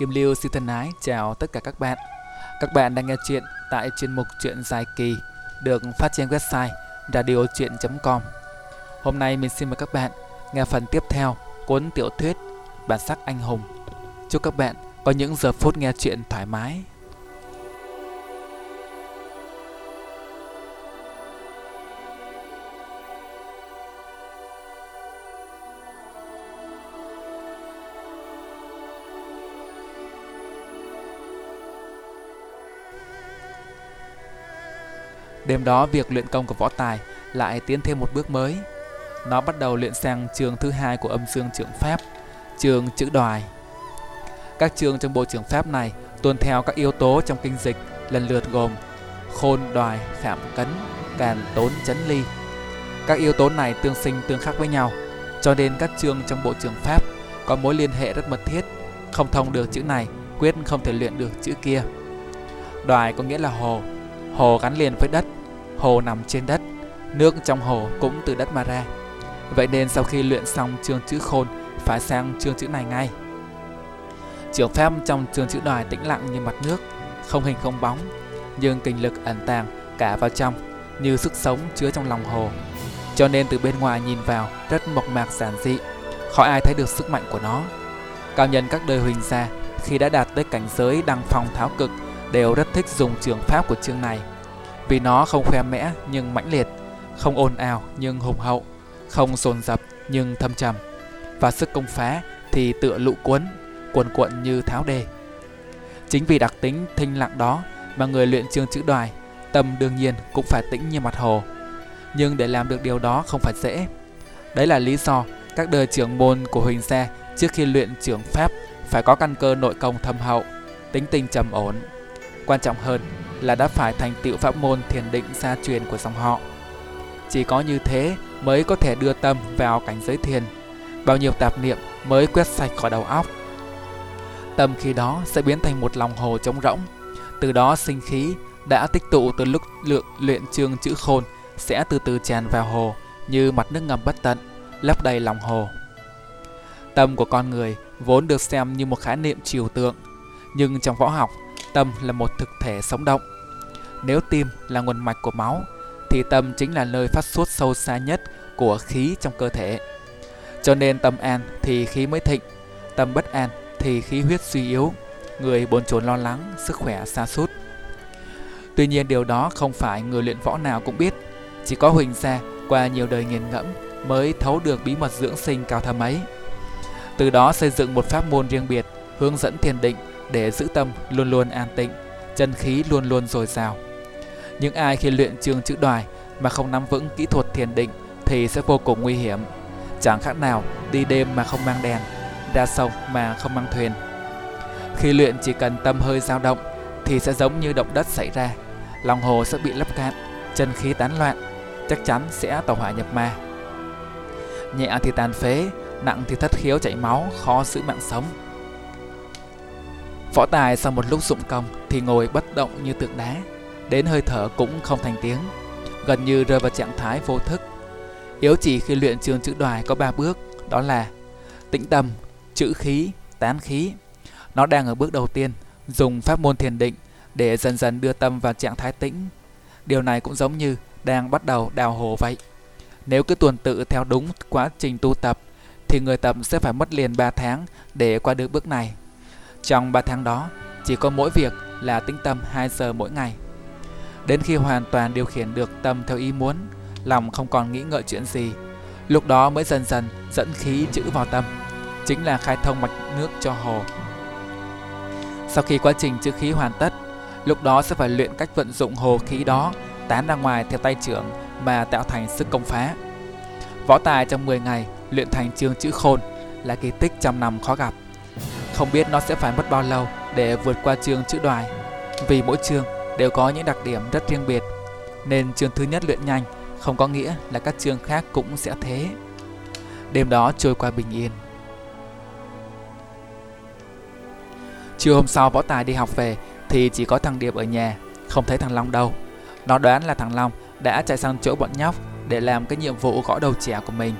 Kim Lưu xin thân ái chào tất cả các bạn. Các bạn đang nghe chuyện tại chuyên mục Chuyện dài kỳ, được phát trên website radiochuyen.com. Hôm nay mình xin mời các bạn nghe phần tiếp theo cuốn tiểu thuyết Bản sắc anh hùng. Chúc các bạn có những giờ phút nghe chuyện thoải mái. Đêm đó việc luyện công của võ tài lại tiến thêm một bước mới. Nó bắt đầu luyện sang trường thứ hai của âm dương trưởng pháp, trường chữ đoài. Các trường trong bộ trưởng pháp này tuân theo các yếu tố trong kinh dịch lần lượt gồm khôn, đoài, khảm cấn, càn, tốn, chấn ly. Các yếu tố này tương sinh tương khắc với nhau, cho nên các chương trong bộ trường pháp có mối liên hệ rất mật thiết. Không thông được chữ này, quyết không thể luyện được chữ kia. Đoài có nghĩa là hồ, hồ gắn liền với đất, hồ nằm trên đất, nước trong hồ cũng từ đất mà ra. Vậy nên sau khi luyện xong chương chữ khôn, phải sang chương chữ này ngay. Trường phép trong chương chữ đoài tĩnh lặng như mặt nước, không hình không bóng, nhưng kinh lực ẩn tàng cả vào trong, như sức sống chứa trong lòng hồ. Cho nên từ bên ngoài nhìn vào rất mộc mạc giản dị, khỏi ai thấy được sức mạnh của nó. Cao nhân các đời huỳnh gia khi đã đạt tới cảnh giới đăng phong tháo cực đều rất thích dùng trường pháp của chương này vì nó không khoe mẽ nhưng mãnh liệt, không ồn ào nhưng hùng hậu, không dồn dập nhưng thâm trầm. Và sức công phá thì tựa lũ cuốn, cuồn cuộn như tháo đề. Chính vì đặc tính thinh lặng đó mà người luyện chương chữ đoài, tâm đương nhiên cũng phải tĩnh như mặt hồ. Nhưng để làm được điều đó không phải dễ. Đấy là lý do các đời trưởng môn của Huỳnh Gia trước khi luyện trưởng pháp phải có căn cơ nội công thâm hậu, tính tình trầm ổn. Quan trọng hơn là đã phải thành tựu pháp môn thiền định gia truyền của dòng họ. Chỉ có như thế mới có thể đưa tâm vào cảnh giới thiền, bao nhiêu tạp niệm mới quét sạch khỏi đầu óc. Tâm khi đó sẽ biến thành một lòng hồ trống rỗng, từ đó sinh khí đã tích tụ từ lúc lượng luyện chương chữ khôn sẽ từ từ tràn vào hồ như mặt nước ngầm bất tận, lấp đầy lòng hồ. Tâm của con người vốn được xem như một khái niệm trừu tượng, nhưng trong võ học Tâm là một thực thể sống động. Nếu tim là nguồn mạch của máu, thì tâm chính là nơi phát xuất sâu xa nhất của khí trong cơ thể. Cho nên tâm an thì khí mới thịnh, tâm bất an thì khí huyết suy yếu, người bồn chồn lo lắng, sức khỏe xa sút. Tuy nhiên điều đó không phải người luyện võ nào cũng biết, chỉ có Huỳnh Gia qua nhiều đời nghiền ngẫm mới thấu được bí mật dưỡng sinh cao thâm ấy. Từ đó xây dựng một pháp môn riêng biệt, hướng dẫn thiền định để giữ tâm luôn luôn an tịnh, chân khí luôn luôn dồi dào. Những ai khi luyện chương chữ đoài mà không nắm vững kỹ thuật thiền định thì sẽ vô cùng nguy hiểm. Chẳng khác nào đi đêm mà không mang đèn, ra sông mà không mang thuyền. Khi luyện chỉ cần tâm hơi dao động thì sẽ giống như động đất xảy ra, lòng hồ sẽ bị lấp cạn, chân khí tán loạn, chắc chắn sẽ tàu hỏa nhập ma. Nhẹ thì tàn phế, nặng thì thất khiếu chảy máu, khó giữ mạng sống. Võ Tài sau một lúc dụng công thì ngồi bất động như tượng đá, đến hơi thở cũng không thành tiếng, gần như rơi vào trạng thái vô thức. Yếu chỉ khi luyện trường chữ đoài có ba bước, đó là tĩnh tâm, chữ khí, tán khí. Nó đang ở bước đầu tiên, dùng pháp môn thiền định để dần dần đưa tâm vào trạng thái tĩnh. Điều này cũng giống như đang bắt đầu đào hồ vậy. Nếu cứ tuần tự theo đúng quá trình tu tập thì người tập sẽ phải mất liền 3 tháng để qua được bước này. Trong 3 tháng đó, chỉ có mỗi việc là tĩnh tâm 2 giờ mỗi ngày. Đến khi hoàn toàn điều khiển được tâm theo ý muốn, lòng không còn nghĩ ngợi chuyện gì, lúc đó mới dần dần dẫn khí chữ vào tâm, chính là khai thông mạch nước cho hồ. Sau khi quá trình chữ khí hoàn tất, lúc đó sẽ phải luyện cách vận dụng hồ khí đó tán ra ngoài theo tay trưởng mà tạo thành sức công phá. Võ tài trong 10 ngày luyện thành chương chữ khôn là kỳ tích trăm năm khó gặp. Không biết nó sẽ phải mất bao lâu để vượt qua chương chữ đoài Vì mỗi chương đều có những đặc điểm rất riêng biệt Nên chương thứ nhất luyện nhanh không có nghĩa là các chương khác cũng sẽ thế Đêm đó trôi qua bình yên Chiều hôm sau võ tài đi học về thì chỉ có thằng Điệp ở nhà, không thấy thằng Long đâu. Nó đoán là thằng Long đã chạy sang chỗ bọn nhóc để làm cái nhiệm vụ gõ đầu trẻ của mình.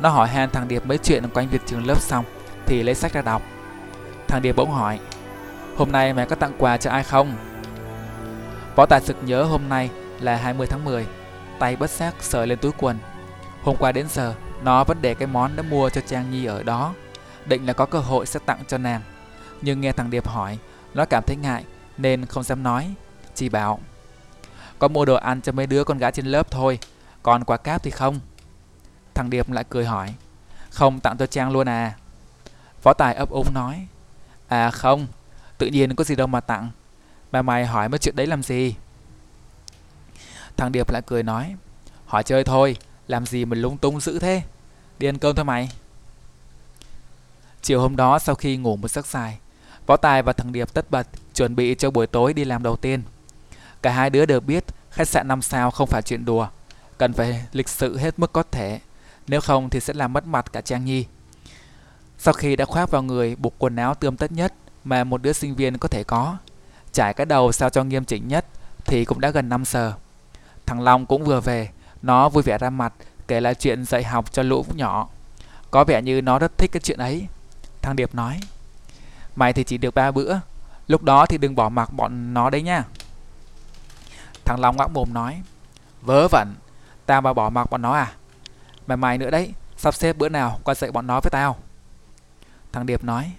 Nó hỏi han thằng Điệp mấy chuyện quanh việc trường lớp xong thì lấy sách ra đọc. Thằng Điệp bỗng hỏi, Hôm nay mẹ có tặng quà cho ai không? Võ Tài sực nhớ hôm nay là 20 tháng 10 Tay bất giác sờ lên túi quần. Hôm qua đến giờ, Nó vẫn để cái món đã mua cho Trang Nhi ở đó, Định là có cơ hội sẽ tặng cho nàng. Nhưng nghe thằng Điệp hỏi, Nó cảm thấy ngại Nên không dám nói, Chỉ bảo, Có mua đồ ăn cho mấy đứa con gái trên lớp thôi, Còn quà cáp thì không. Thằng Điệp lại cười hỏi, Không tặng cho Trang luôn à? Võ Tài ấp úng nói À không. Tự nhiên có gì đâu mà tặng. Mà mày hỏi mấy chuyện đấy làm gì? Thằng Điệp lại cười nói, Hỏi chơi thôi, Làm gì mà lung tung dữ thế? Đi ăn cơm thôi mày. Chiều hôm đó, sau khi ngủ một giấc dài, Võ Tài và thằng Điệp tất bật Chuẩn bị cho buổi tối đi làm đầu tiên. Cả hai đứa đều biết Khách sạn 5 sao không phải chuyện đùa, Cần phải lịch sự hết mức có thể, Nếu không thì sẽ làm mất mặt cả Trang Nhi. Sau khi đã khoác vào người buộc quần áo tươm tất nhất Mà một đứa sinh viên có thể có, Trải cái đầu sao cho nghiêm chỉnh nhất Thì cũng đã gần 5 giờ. Thằng Long cũng vừa về, Nó vui vẻ ra mặt Kể lại chuyện dạy học cho lũ nhỏ. Có vẻ như nó rất thích cái chuyện ấy. Thằng Điệp nói, Mày thì chỉ được ba bữa, Lúc đó thì đừng bỏ mặc bọn nó đấy nha. Thằng Long ngoác mồm nói, Vớ vẩn, Tao mà bỏ mặc bọn nó à? Mà mày nữa đấy, Sắp xếp bữa nào qua dạy bọn nó với tao. Thằng Điệp nói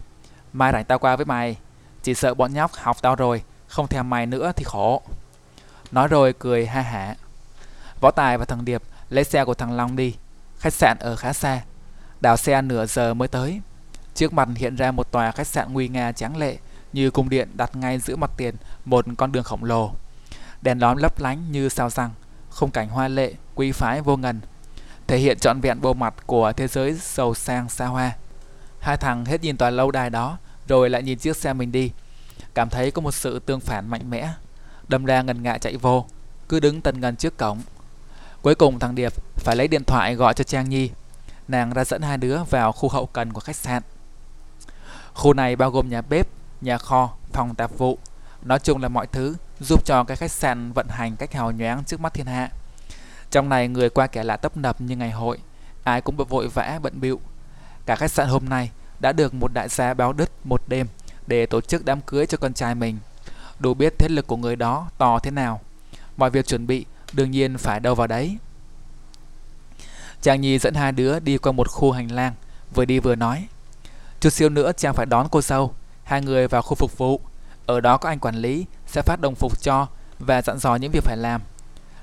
Mai rảnh tao qua với mày Chỉ sợ bọn nhóc học tao rồi Không thèm mày nữa thì khổ. Nói rồi cười ha hả. Võ Tài và thằng Điệp lấy xe của thằng Long đi Khách sạn ở khá xa. Đào xe nửa giờ mới tới. Trước mặt hiện ra một tòa khách sạn nguy nga tráng lệ Như cung điện đặt ngay giữa mặt tiền Một con đường khổng lồ. Đèn đóm lấp lánh như sao răng Khung cảnh hoa lệ, quý phái vô ngần Thể hiện trọn vẹn bộ mặt của thế giới giàu sang xa hoa. Hai thằng hết nhìn tòa lâu đài đó Rồi lại nhìn chiếc xe mình đi. Cảm thấy có một sự tương phản mạnh mẽ. Đâm ra ngần ngại chạy vô Cứ đứng tần ngần trước cổng. Cuối cùng thằng Điệp phải lấy điện thoại gọi cho Trang Nhi. Nàng ra dẫn hai đứa vào khu hậu cần của khách sạn. Khu này bao gồm nhà bếp, nhà kho, phòng tạp vụ. Nói chung là mọi thứ giúp cho cái khách sạn vận hành cách hào nhoáng trước mắt thiên hạ. Trong này người qua kẻ lạ tấp nập như ngày hội Ai cũng vội vã bận bịu. Cả khách sạn hôm nay đã được một đại gia báo đứt một đêm Để tổ chức đám cưới cho con trai mình đủ biết thế lực của người đó to thế nào. Mọi việc chuẩn bị đương nhiên phải đâu vào đấy. Chàng Nhi dẫn hai đứa đi qua một khu hành lang, vừa đi vừa nói. Chút siêu nữa chàng phải đón cô dâu, hai người vào khu phục vụ. Ở đó có anh quản lý sẽ phát đồng phục cho và dặn dò những việc phải làm.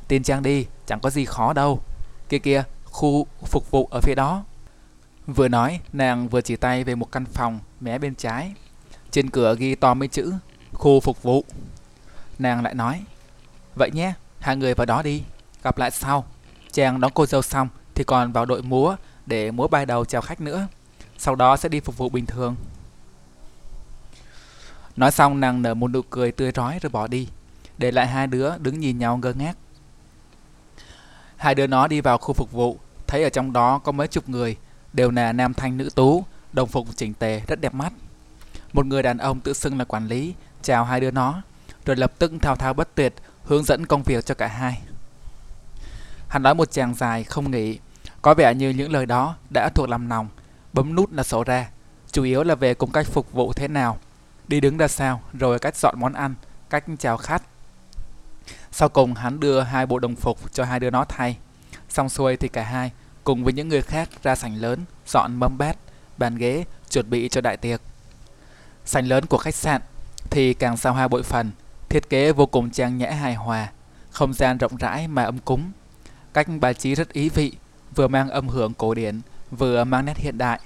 Tin chàng đi, chẳng có gì khó đâu. Kia kia, khu phục vụ ở phía đó. Vừa nói, nàng vừa chỉ tay về một căn phòng mé bên trái. Trên cửa ghi to mấy chữ khu phục vụ. Nàng lại nói, vậy nhé, hai người vào đó đi, gặp lại sau. Chàng đón cô dâu xong thì còn vào đội múa để múa bài đầu chào khách nữa. Sau đó sẽ đi phục vụ bình thường. Nói xong nàng nở một nụ cười tươi rói rồi bỏ đi, để lại hai đứa đứng nhìn nhau ngơ ngác. Hai đứa nó đi vào khu phục vụ, thấy ở trong đó có mấy chục người, đều là nam thanh nữ tú, đồng phục chỉnh tề rất đẹp mắt. Một người đàn ông tự xưng là quản lý chào hai đứa nó, rồi lập tức thao thao bất tuyệt hướng dẫn công việc cho cả hai. Hắn nói một chàng dài không nghỉ, có vẻ như những lời đó đã thuộc làm nòng, bấm nút là sổ ra, chủ yếu là về cùng cách phục vụ thế nào, đi đứng ra sao, rồi cách dọn món ăn, cách chào khách. Sau cùng hắn đưa hai bộ đồng phục cho hai đứa nó thay. Xong xuôi thì cả hai cùng với những người khác ra sảnh lớn, dọn mâm bát, bàn ghế, chuẩn bị cho đại tiệc. Sảnh lớn của khách sạn thì càng xa hoa bội phần, thiết kế vô cùng trang nhã hài hòa, không gian rộng rãi mà ấm cúng. Cách bài trí rất ý vị, vừa mang âm hưởng cổ điển, vừa mang nét hiện đại,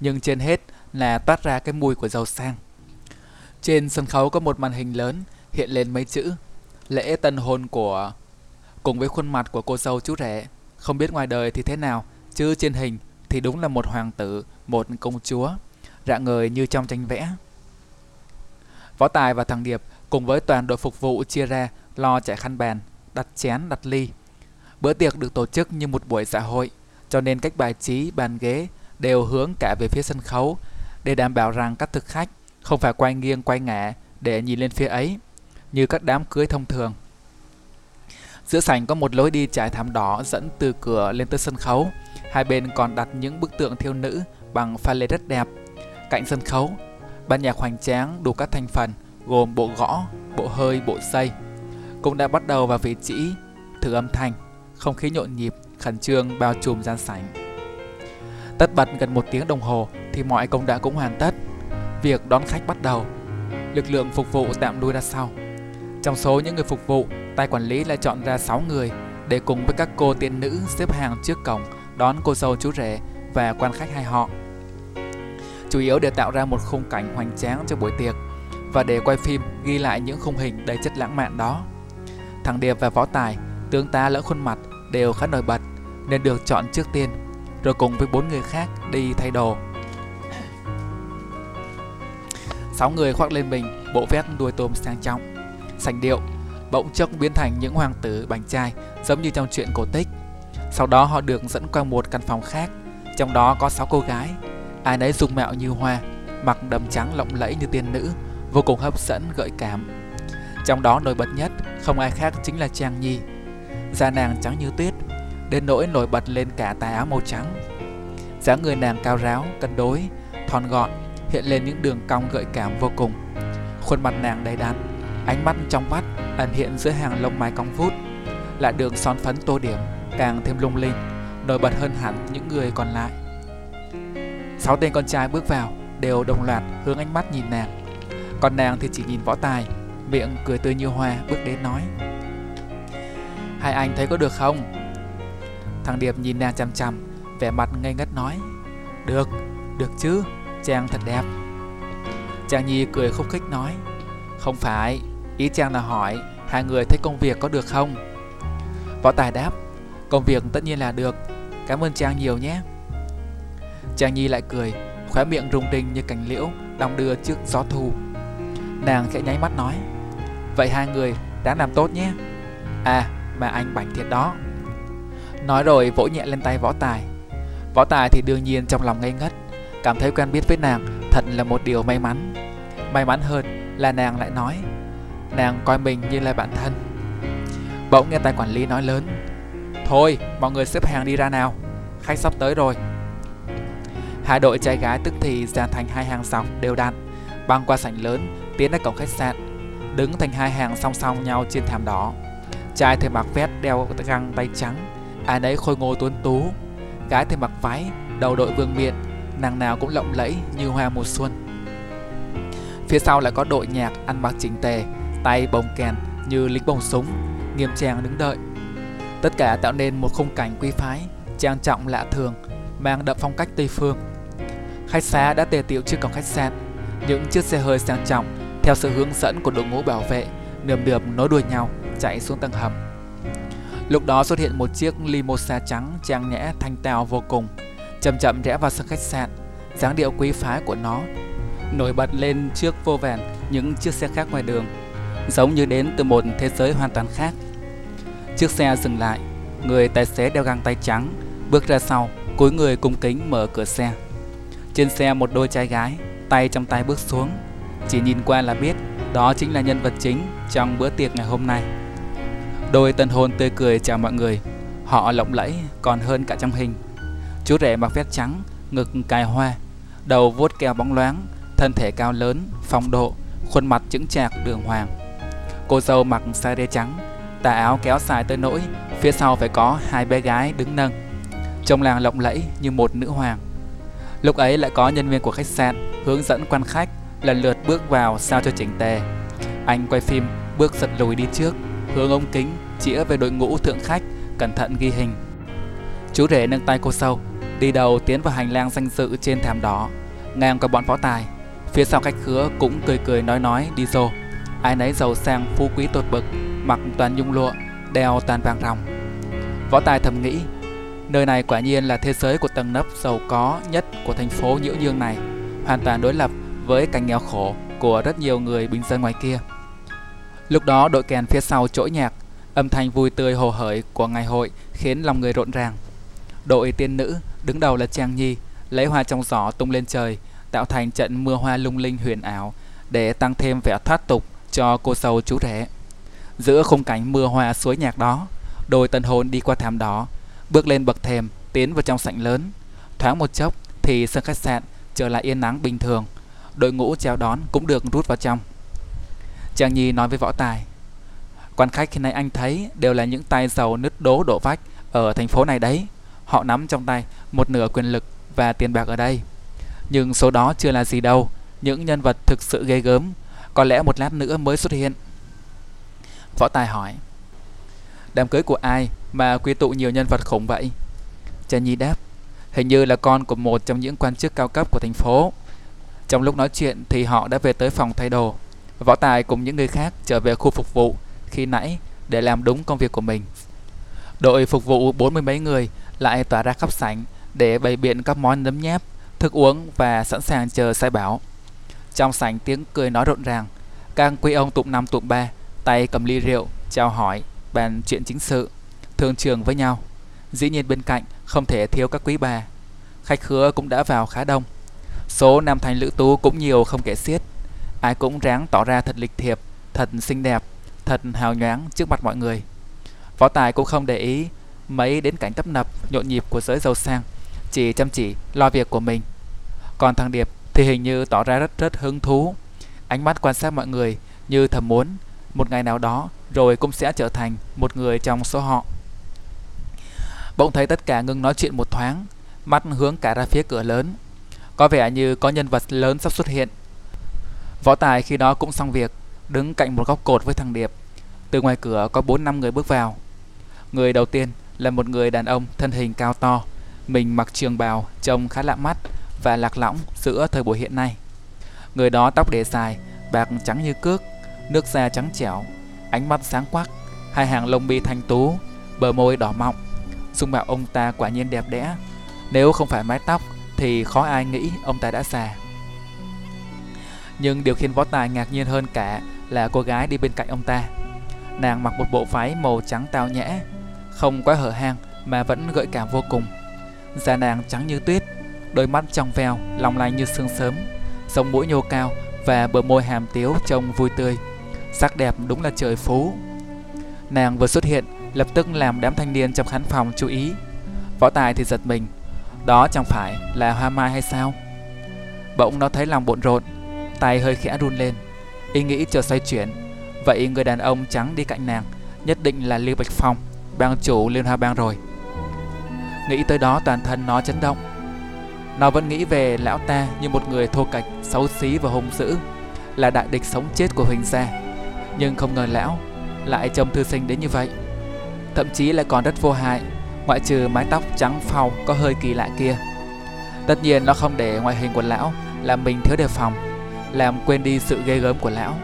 nhưng trên hết là toát ra cái mùi của giàu sang. Trên sân khấu có một màn hình lớn hiện lên mấy chữ lễ tân hôn của cùng với khuôn mặt của cô dâu chú rể. Không biết ngoài đời thì thế nào, chứ trên hình thì đúng là một hoàng tử, một công chúa, rạng người như trong tranh vẽ. Võ Tài và thằng Điệp cùng với toàn đội phục vụ chia ra lo chạy khăn bàn, đặt chén, đặt ly. Bữa tiệc được tổ chức như một buổi dạ hội, cho nên cách bài trí, bàn ghế đều hướng cả về phía sân khấu để đảm bảo rằng các thực khách không phải quay nghiêng quay ngã để nhìn lên phía ấy như các đám cưới thông thường. Giữa sảnh có một lối đi trải thảm đỏ dẫn từ cửa lên tới sân khấu. Hai bên còn đặt những bức tượng thiêu nữ bằng pha lê rất đẹp. Cạnh sân khấu Ban nhạc hoành tráng đủ các thành phần gồm bộ gõ, bộ hơi, bộ xây cũng đã bắt đầu vào vị trí thử âm thanh, không khí nhộn nhịp, khẩn trương bao trùm gian sảnh. Tất bật gần một tiếng đồng hồ thì mọi công đã cũng hoàn tất. Việc đón khách bắt đầu. Lực lượng phục vụ tạm lui ra sau. Trong số những người phục vụ, tay quản lý lại chọn ra 6 người để cùng với các cô tiên nữ xếp hàng trước cổng đón cô dâu chú rể và quan khách hai họ. Chủ yếu để tạo ra một khung cảnh hoành tráng cho buổi tiệc và để quay phim ghi lại những khung hình đầy chất lãng mạn đó. Thằng Điệp và Võ Tài, tướng tá lẫn khuôn mặt đều khá nổi bật nên được chọn trước tiên, rồi cùng với bốn người khác đi thay đồ. Sáu người khoác lên mình bộ vest đuôi tôm sang trọng, sành điệu, bỗng chốc biến thành những hoàng tử bánh trai giống như trong truyện cổ tích. Sau đó họ được dẫn qua một căn phòng khác, trong đó có sáu cô gái, ai nấy dung mạo như hoa, mặc đầm trắng lộng lẫy như tiên nữ, vô cùng hấp dẫn gợi cảm. Trong đó nổi bật nhất không ai khác chính là Trang Nhi. Da nàng trắng như tuyết, đến nỗi nổi bật lên cả tà áo màu trắng. dáng người nàng cao ráo, cân đối, thon gọn, hiện lên những đường cong gợi cảm vô cùng. Khuôn mặt nàng đầy đặn, ánh mắt trong mắt ẩn hiện giữa hàng lông mày cong vút, lại đường son phấn tô điểm càng thêm lung linh, nổi bật hơn hẳn những người còn lại. Sáu tên con trai bước vào đều đồng loạt hướng ánh mắt nhìn nàng, còn nàng thì chỉ nhìn võ tài, miệng cười tươi như hoa bước đến nói: Hai anh thấy có được không? Thằng Điệp nhìn nàng chăm chăm, vẻ mặt ngây ngất nói. Được, được chứ, chàng thật đẹp. Chàng Nhi cười khúc khích nói. Không phải, ý chàng là hỏi, Hai người thấy công việc có được không? Võ Tài đáp, Công việc tất nhiên là được. Cảm ơn chàng nhiều nhé. Chàng Nhi lại cười, Khóe miệng rung rinh như cành liễu, Đong đưa trước gió thu. Nàng khẽ nháy mắt nói, Vậy hai người đã làm tốt nhé. À mà anh bảnh thiệt đó. Nói rồi vỗ nhẹ lên tay võ tài. Võ tài thì đương nhiên trong lòng ngây ngất, Cảm thấy quen biết với nàng Thật là một điều may mắn. May mắn hơn là nàng lại nói Nàng coi mình như là bạn thân. Bỗng nghe tài quản lý nói lớn, Thôi, mọi người xếp hàng đi ra nào, Khách sắp tới rồi. Hai đội trai gái tức thì dàn thành hai hàng dọc đều đặn, Băng qua sảnh lớn, Tiến ra cổng khách sạn, Đứng thành hai hàng song song nhau trên thảm đỏ. Trai thì mặc vest đeo găng tay trắng, Ai nấy khôi ngô tuấn tú. Gái thì mặc váy, Đầu đội vương miện, Nàng nào cũng lộng lẫy như hoa mùa xuân. Phía sau lại có đội nhạc ăn mặc chỉnh tề Tay bồng kèn như lính bồng súng Nghiêm trang đứng đợi. Tất cả tạo nên một khung cảnh quý phái Trang trọng lạ thường Mang đậm phong cách Tây Phương. Khách xá đã tề tiệu trước cổng khách sạn. Những chiếc xe hơi sang trọng Theo sự hướng dẫn của đội ngũ bảo vệ Nườm nượm nối đuôi nhau chạy xuống tầng hầm. Lúc đó xuất hiện một chiếc limousine trắng trang nhã thanh tao vô cùng, chậm chậm rẽ vào sân khách sạn, dáng điệu quý phái của nó. Nổi bật lên trước vô vàn những chiếc xe khác ngoài đường, giống như đến từ một thế giới hoàn toàn khác. Chiếc xe dừng lại, người tài xế đeo găng tay trắng, bước ra sau, cúi người cung kính mở cửa xe. Trên xe một đôi trai gái, tay trong tay bước xuống, chỉ nhìn qua là biết đó chính là nhân vật chính trong bữa tiệc ngày hôm nay. Đôi tân hôn tươi cười chào mọi người. Họ lộng lẫy còn hơn cả trong hình. Chú rể mặc vest trắng, ngực cài hoa, đầu vuốt keo bóng loáng, thân thể cao lớn, phong độ, khuôn mặt chững chạc đường hoàng. Cô dâu mặc sa đê trắng, tà áo kéo dài tới nỗi phía sau phải có hai bé gái đứng nâng. Trông làng lộng lẫy như một nữ hoàng. Lúc ấy lại có nhân viên của khách sạn hướng dẫn quan khách lần lượt bước vào sao cho chỉnh tề. Anh quay phim bước giật lùi đi trước, hướng ống kính chĩa về đội ngũ thượng khách, cẩn thận ghi hình. Chú rể nâng tay cô sâu, đi đầu tiến vào hành lang danh dự trên thảm đỏ, ngang qua bọn võ tài. Phía sau khách khứa cũng cười cười nói nói đi rồi Ai nấy giàu sang phú quý tột bực, mặc toàn nhung lụa, đeo toàn vàng ròng. Võ tài thầm nghĩ, nơi này quả nhiên là thế giới của tầng nấp giàu có nhất của thành phố nhiễu dương này, hoàn toàn đối lập với cảnh nghèo khổ của rất nhiều người bình dân ngoài kia. Lúc đó đội kèn phía sau trỗi nhạc, âm thanh vui tươi hồ hởi của ngày hội khiến lòng người rộn ràng. Đội tiên nữ đứng đầu là Trang Nhi, lấy hoa trong gió tung lên trời, tạo thành trận mưa hoa lung linh huyền ảo để tăng thêm vẻ thoát tục cho cô sâu chú rể. Giữa khung cảnh mưa hoa suối nhạc đó, đôi tân hôn đi qua thảm đó, bước lên bậc thềm, tiến vào trong sảnh lớn. Thoáng một chốc thì sân khách sạn trở lại yên nắng bình thường đội ngũ chào đón cũng được rút vào trong. Chàng Nhi nói với võ tài, quan khách khi nay anh thấy đều là những tay giàu nứt đố đổ vách ở thành phố này đấy. Họ nắm trong tay một nửa quyền lực và tiền bạc ở đây. Nhưng số đó chưa là gì đâu, những nhân vật thực sự ghê gớm, có lẽ một lát nữa mới xuất hiện. Võ Tài hỏi, đám cưới của ai mà quy tụ nhiều nhân vật khủng vậy? Trần Nhi đáp, hình như là con của một trong những quan chức cao cấp của thành phố. Trong lúc nói chuyện thì họ đã về tới phòng thay đồ. Võ Tài cùng những người khác trở về khu phục vụ khi nãy để làm đúng công việc của mình. Đội phục vụ bốn mươi mấy người lại tỏa ra khắp sảnh để bày biện các món nấm nháp, thức uống và sẵn sàng chờ sai bảo. Trong sảnh tiếng cười nói rộn ràng, các quý ông tụng năm tụng ba, tay cầm ly rượu, chào hỏi, bàn chuyện chính sự, thương trường với nhau. Dĩ nhiên bên cạnh không thể thiếu các quý bà. Khách khứa cũng đã vào khá đông. Số nam thanh lữ tú cũng nhiều không kể xiết. Ai cũng ráng tỏ ra thật lịch thiệp, thật xinh đẹp, thật hào nhoáng trước mặt mọi người. Võ Tài cũng không để ý mấy đến cảnh tấp nập nhộn nhịp của giới giàu sang, chỉ chăm chỉ lo việc của mình. Còn thằng Điệp thì hình như tỏ ra rất rất hứng thú, ánh mắt quan sát mọi người như thầm muốn một ngày nào đó rồi cũng sẽ trở thành một người trong số họ. Bỗng thấy tất cả ngưng nói chuyện một thoáng, mắt hướng cả ra phía cửa lớn. Có vẻ như có nhân vật lớn sắp xuất hiện. Võ Tài khi đó cũng xong việc, đứng cạnh một góc cột với thằng Điệp. Từ ngoài cửa có 4 năm người bước vào. Người đầu tiên là một người đàn ông thân hình cao to, mình mặc trường bào trông khá lạ mắt và lạc lõng giữa thời buổi hiện nay. Người đó tóc để dài, bạc trắng như cước, nước da trắng trẻo, ánh mắt sáng quắc, hai hàng lông mi thanh tú, bờ môi đỏ mọng. Dung mạo ông ta quả nhiên đẹp đẽ. Nếu không phải mái tóc thì khó ai nghĩ ông ta đã già. Nhưng điều khiến võ tài ngạc nhiên hơn cả là cô gái đi bên cạnh ông ta. Nàng mặc một bộ váy màu trắng tao nhã, không quá hở hang mà vẫn gợi cảm vô cùng. Da nàng trắng như tuyết, đôi mắt trong veo, long lanh như sương sớm, sống mũi nhô cao và bờ môi hàm tiếu trông vui tươi. Sắc đẹp đúng là trời phú. Nàng vừa xuất hiện, lập tức làm đám thanh niên trong khán phòng chú ý. Võ Tài thì giật mình, đó chẳng phải là hoa mai hay sao? Bỗng nó thấy lòng bộn rộn, tay hơi khẽ run lên. Ý nghĩ chờ xoay chuyển, vậy người đàn ông trắng đi cạnh nàng nhất định là Lưu Bạch Phong, bang chủ Liên Hoa Bang rồi. Nghĩ tới đó toàn thân nó chấn động. Nó vẫn nghĩ về lão ta như một người thô cạch xấu xí và hung dữ, là đại địch sống chết của Huỳnh gia. Nhưng không ngờ lão lại trông thư sinh đến như vậy. Thậm chí lại còn rất vô hại, ngoại trừ mái tóc trắng phau có hơi kỳ lạ kia. Tất nhiên nó không để ngoại hình của lão làm mình thiếu đề phòng, làm quên đi sự ghê gớm của lão.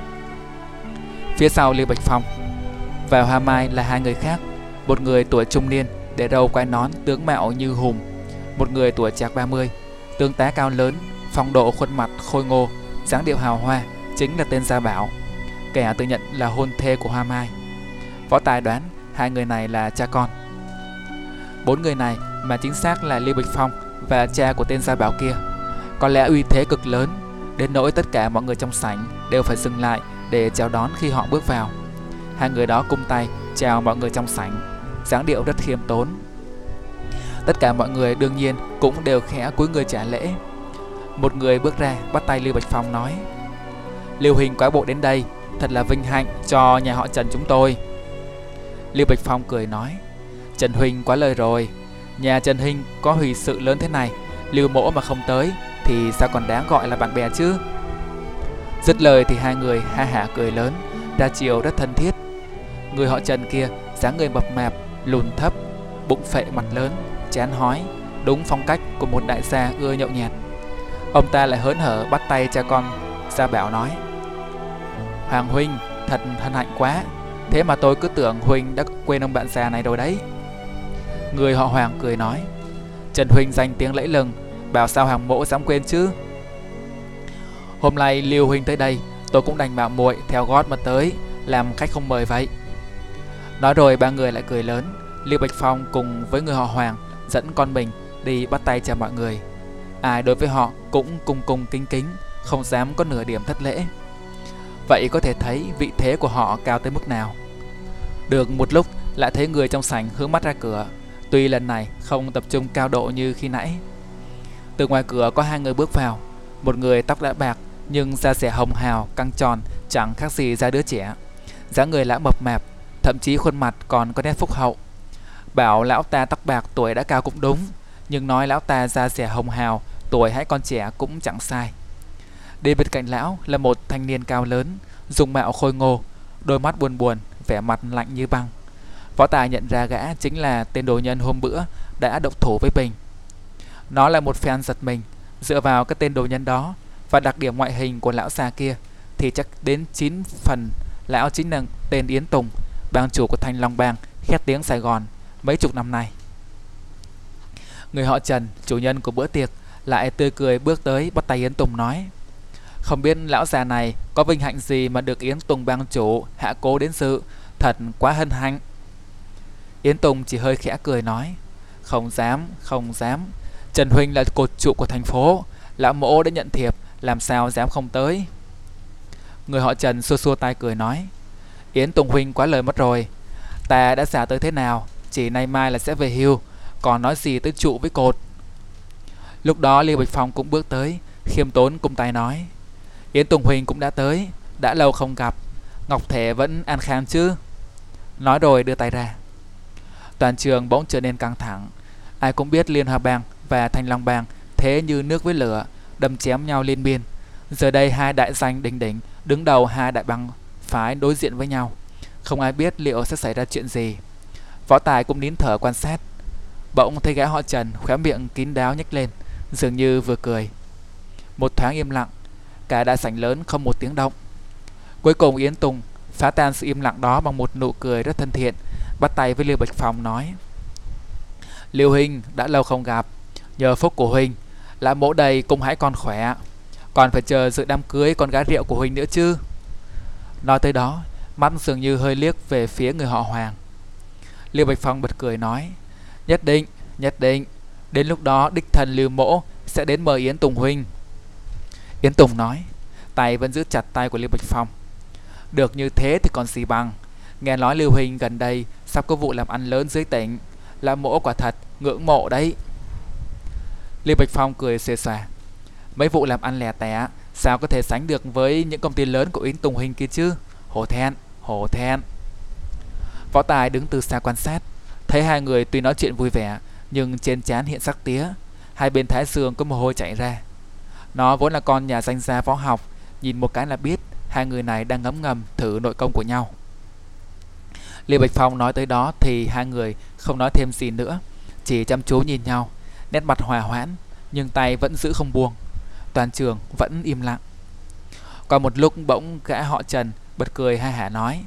Phía sau Lưu Bạch Phong và Hoa Mai là hai người khác, một người tuổi trung niên để đầu quai nón tướng mạo như hùng, một người tuổi chạc 30, tướng tá cao lớn, phong độ khuôn mặt khôi ngô, dáng điệu hào hoa, chính là tên Gia Bảo, kẻ tự nhận là hôn thê của Hoa Mai. Võ Tài đoán hai người này là cha con. Bốn người này mà chính xác là Lưu Bạch Phong và cha của tên Gia Bảo kia. Có lẽ uy thế cực lớn, đến nỗi tất cả mọi người trong sảnh đều phải dừng lại để chào đón khi họ bước vào. Hai người đó cung tay chào mọi người trong sảnh, dáng điệu rất khiêm tốn. Tất cả mọi người đương nhiên cũng đều khẽ cúi người trả lễ. Một người bước ra bắt tay Lưu Bạch Phong nói Lưu Hình quái bộ đến đây, thật là vinh hạnh cho nhà họ Trần chúng tôi. Lưu Bạch Phong cười nói Trần Huynh quá lời rồi Nhà Trần Huynh có hủy sự lớn thế này Lưu mỗ mà không tới Thì sao còn đáng gọi là bạn bè chứ Dứt lời thì hai người ha hả cười lớn Ra chiều rất thân thiết Người họ Trần kia dáng người mập mạp Lùn thấp Bụng phệ mặt lớn Chán hói, Đúng phong cách của một đại gia ưa nhậu nhạt Ông ta lại hớn hở bắt tay cha con, Gia Bảo nói, Hoàng Huynh, thật hân hạnh quá. Thế mà tôi cứ tưởng Huynh đã quên ông bạn già này rồi đấy. Người họ Hoàng cười nói, Trần Huynh danh tiếng lẫy lừng, Bảo sao Hoàng mỗ dám quên chứ? Hôm nay Liêu Huynh tới đây, Tôi cũng đành bảo muội theo gót mà tới, Làm khách không mời vậy. Nói rồi ba người lại cười lớn Liêu Bạch Phong cùng với người họ Hoàng Dẫn con mình đi bắt tay chào mọi người. Ai đối với họ cũng cung cung kính kính Không dám có nửa điểm thất lễ. Vậy có thể thấy vị thế của họ cao tới mức nào? Được một lúc lại thấy người trong sảnh hướng mắt ra cửa. Tuy lần này không tập trung cao độ như khi nãy. Từ ngoài cửa có hai người bước vào. Một người tóc đã bạc nhưng da rẻ hồng hào, căng tròn, chẳng khác gì da đứa trẻ. dáng người lã mập mạp, thậm chí khuôn mặt còn có nét phúc hậu. Bảo lão ta tóc bạc tuổi đã cao cũng đúng, nhưng nói lão ta da rẻ hồng hào, tuổi hãy con trẻ cũng chẳng sai. Đi bên cạnh lão là một thanh niên cao lớn, dùng mạo khôi ngô, đôi mắt buồn buồn, vẻ mặt lạnh như băng. Võ Tài nhận ra gã chính là tên đồ nhân hôm bữa đã động thủ với Bình. Nó là một fan giật mình, dựa vào cái tên đồ nhân đó và đặc điểm ngoại hình của lão già kia thì chắc đến 9 phần lão chính là tên Yến Tùng, bang chủ của Thanh Long Bang, khét tiếng Sài Gòn mấy chục năm nay. Người họ Trần, chủ nhân của bữa tiệc, lại tươi cười bước tới bắt tay Yến Tùng nói Không biết lão già này có vinh hạnh gì mà được Yến Tùng bang chủ hạ cố đến sự, thật quá hân hạnh. Yến Tùng chỉ hơi khẽ cười nói Không dám, không dám Trần Huynh là cột trụ của thành phố Lão mỗ đã nhận thiệp Làm sao dám không tới Người họ Trần xua xua tay cười nói Yến Tùng Huynh quá lời mất rồi Ta đã già tới thế nào chỉ nay mai là sẽ về hưu Còn nói gì tới trụ với cột Lúc đó Liêu Bạch Phong cũng bước tới Khiêm tốn cung tay nói Yến Tùng huỳnh cũng đã tới Đã lâu không gặp Ngọc Thể vẫn an khang chứ Nói rồi đưa tay ra Toàn trường bỗng trở nên căng thẳng. Ai cũng biết Liên Hoa Bang và Thanh Long Bang thế như nước với lửa, đâm chém nhau liên miên. Giờ đây hai đại danh đỉnh đỉnh đứng đầu hai đại bang phái đối diện với nhau. Không ai biết liệu sẽ xảy ra chuyện gì. Võ Tài cũng nín thở quan sát. Bỗng thấy gã họ Trần khóe miệng kín đáo nhếch lên, dường như vừa cười. Một thoáng im lặng, cả đại sảnh lớn không một tiếng động. Cuối cùng Yến Tùng phá tan sự im lặng đó bằng một nụ cười rất thân thiện bắt tay với Lưu Bạch Phong nói Liêu Huynh đã lâu không gặp Nhờ phúc của Huynh Là mỗ đầy cũng hãy còn khỏe Còn phải chờ dự đám cưới con gái rượu của Huynh nữa chứ Nói tới đó Mắt dường như hơi liếc về phía người họ Hoàng Liêu Bạch Phong bật cười nói Nhất định, nhất định Đến lúc đó đích thần Lưu Mỗ Sẽ đến mời Yến Tùng Huynh. Yến Tùng nói Tay vẫn giữ chặt tay của Liêu Bạch Phong. Được như thế thì còn gì bằng. Nghe nói Lưu Huynh gần đây sắp có vụ làm ăn lớn dưới tỉnh Là mỗ quả thật ngưỡng mộ đấy. Lưu Bạch Phong cười xề xòa Mấy vụ làm ăn lẻ tẻ Sao có thể sánh được với những công ty lớn của Yến Tùng Huynh kia chứ? Hồ thẹn, hồ thẹn. Võ Tài đứng từ xa quan sát Thấy hai người tuy nói chuyện vui vẻ Nhưng trên trán hiện sắc tía Hai bên thái dương có mồ hôi chảy ra Nó vốn là con nhà danh gia võ học Nhìn một cái là biết Hai người này đang ngấm ngầm thử nội công của nhau Liêu Bạch Phong nói tới đó thì hai người không nói thêm gì nữa, chỉ chăm chú nhìn nhau, nét mặt hòa hoãn, nhưng tay vẫn giữ không buông. Toàn trường vẫn im lặng. Qua một lúc bỗng gã họ Trần bật cười hai hả nói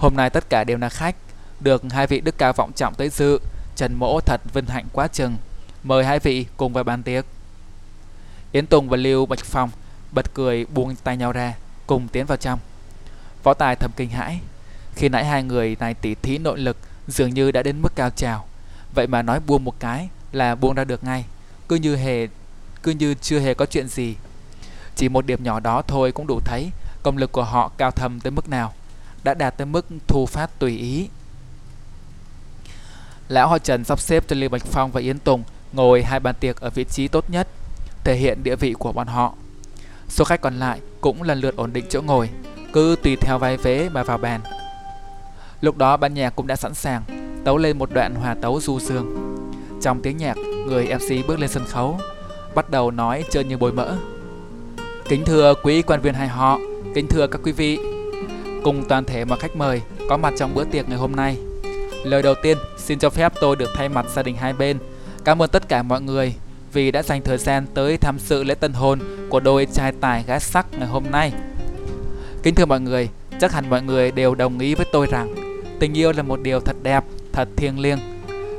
Hôm nay tất cả đều là khách, được hai vị đức cao vọng trọng tới dự, Trần Mỗ thật vinh hạnh quá chừng. Mời hai vị cùng vào bàn tiệc. Yến Tùng và Lưu Bạch Phong bật cười buông tay nhau ra, cùng tiến vào trong. Võ Tài thầm kinh hãi, khi nãy hai người này tỉ thí nội lực dường như đã đến mức cao trào. Vậy mà nói buông một cái là buông ra được ngay, cứ như hề cứ như chưa hề có chuyện gì. Chỉ một điểm nhỏ đó thôi cũng đủ thấy công lực của họ cao thầm tới mức nào, đã đạt tới mức thu phát tùy ý. Lão họ Trần sắp xếp cho Lưu Bạch Phong và Yến Tùng ngồi hai bàn tiệc ở vị trí tốt nhất, thể hiện địa vị của bọn họ. Số khách còn lại cũng lần lượt ổn định chỗ ngồi, cứ tùy theo vai vế mà vào bàn. Lúc đó ban nhạc cũng đã sẵn sàng, tấu lên một đoạn hòa tấu du dương. Trong tiếng nhạc, người MC bước lên sân khấu, bắt đầu nói trơn như bồi mỡ. Kính thưa quý quan viên hai họ, kính thưa các quý vị, cùng toàn thể mọi khách mời có mặt trong bữa tiệc ngày hôm nay. Lời đầu tiên, xin cho phép tôi được thay mặt gia đình hai bên cảm ơn tất cả mọi người vì đã dành thời gian tới tham dự lễ tân hôn của đôi trai tài gái sắc ngày hôm nay. Kính thưa mọi người, chắc hẳn mọi người đều đồng ý với tôi rằng Tình yêu là một điều thật đẹp, thật thiêng liêng.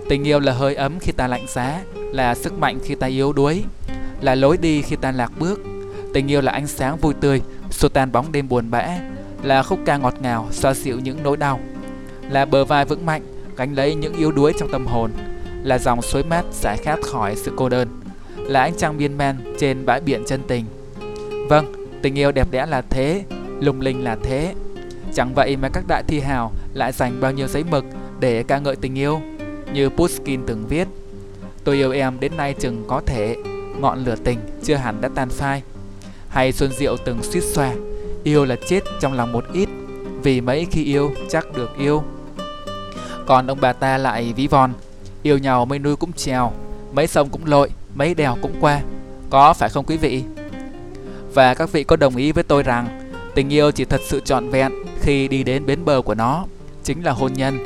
Tình yêu là hơi ấm khi ta lạnh giá, là sức mạnh khi ta yếu đuối, là lối đi khi ta lạc bước. Tình yêu là ánh sáng vui tươi, xua tan bóng đêm buồn bã, là khúc ca ngọt ngào xoa dịu những nỗi đau, là bờ vai vững mạnh gánh lấy những yếu đuối trong tâm hồn, là dòng suối mát giải khát khỏi sự cô đơn, là ánh trăng biên man trên bãi biển chân tình. Vâng, tình yêu đẹp đẽ là thế, lung linh là thế, Chẳng vậy mà các đại thi hào lại dành bao nhiêu giấy mực để ca ngợi tình yêu Như Pushkin từng viết Tôi yêu em đến nay chừng có thể Ngọn lửa tình chưa hẳn đã tan phai Hay Xuân Diệu từng suýt xoa Yêu là chết trong lòng một ít, Vì mấy khi yêu chắc được yêu. Còn ông bà ta lại ví von, Yêu nhau mấy nuôi cũng trèo, Mấy sông cũng lội, Mấy đèo cũng qua, Có phải không quý vị? Và các vị có đồng ý với tôi rằng, Tình yêu chỉ thật sự trọn vẹn Khi đi đến bến bờ của nó, Chính là hôn nhân.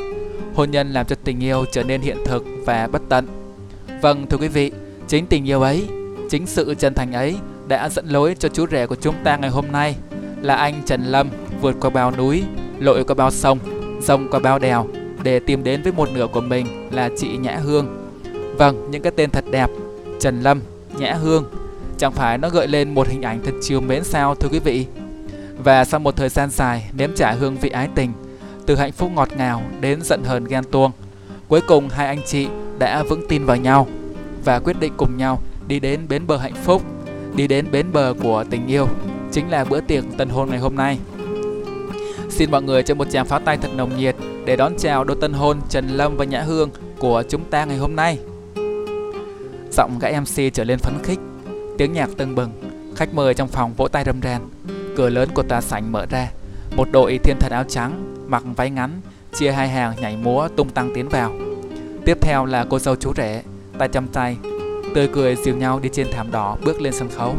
Hôn nhân làm cho tình yêu trở nên hiện thực và bất tận. Vâng thưa quý vị, Chính tình yêu ấy, Chính sự chân thành ấy đã dẫn lối cho chú rể của chúng ta ngày hôm nay là anh Trần Lâm vượt qua bao núi, lội qua bao sông, rông qua bao đèo để tìm đến với một nửa của mình là chị Nhã Hương. Vâng, những cái tên thật đẹp, Trần Lâm, Nhã Hương, chẳng phải nó gợi lên một hình ảnh thật chiều mến sao thưa quý vị? Và sau một thời gian dài nếm trải hương vị ái tình, từ hạnh phúc ngọt ngào đến giận hờn ghen tuông, cuối cùng hai anh chị đã vững tin vào nhau và quyết định cùng nhau đi đến bến bờ hạnh phúc, đi đến bến bờ của tình yêu, chính là bữa tiệc tân hôn ngày hôm nay. Xin mọi người cho một tràng pháo tay thật nồng nhiệt để đón chào đôi tân hôn Trần Lâm và Nhã Hương của chúng ta ngày hôm nay. Giọng gã MC trở lên phấn khích, tiếng nhạc tưng bừng, khách mời trong phòng vỗ tay râm ran. Cửa lớn của tòa sảnh mở ra, một đội thiên thần áo trắng mặc váy ngắn chia hai hàng nhảy múa tung tăng tiến vào. Tiếp theo là cô dâu chú rể, tay chăm tay, tươi cười dìu nhau đi trên thảm đỏ bước lên sân khấu.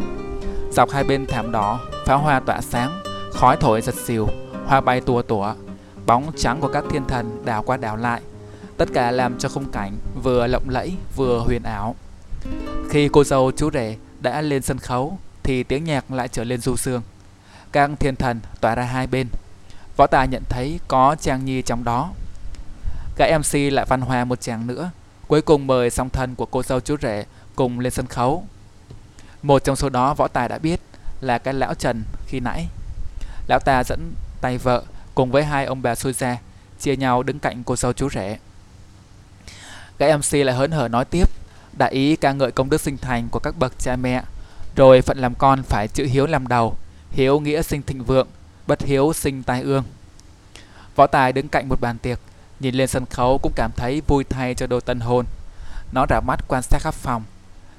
Dọc hai bên thảm đỏ, pháo hoa tỏa sáng, khói thổi giật xìu, hoa bay tua tủa, bóng trắng của các thiên thần đảo qua đảo lại. Tất cả làm cho khung cảnh vừa lộng lẫy vừa huyền ảo. Khi cô dâu chú rể đã lên sân khấu thì tiếng nhạc lại trở lên du sương. Các thiên thần tỏa ra hai bên. Võ Tài nhận thấy có Trang Nhi trong đó. Các MC lại văn hoa một chàng nữa. Cuối cùng mời song thân của cô dâu chú rể cùng lên sân khấu. Một trong số đó võ tài đã biết là cái lão Trần khi nãy. Lão ta dẫn tay vợ cùng với hai ông bà xui ra, chia nhau đứng cạnh cô dâu chú rể. Cái MC lại hớn hở nói tiếp, đại ý ca ngợi công đức sinh thành của các bậc cha mẹ, rồi phận làm con phải chữ hiếu làm đầu, hiếu nghĩa sinh thịnh vượng, bất hiếu sinh tai ương. Võ Tài đứng cạnh một bàn tiệc, nhìn lên sân khấu cũng cảm thấy vui thay cho đôi tân hôn. Nó rảo mắt quan sát khắp phòng,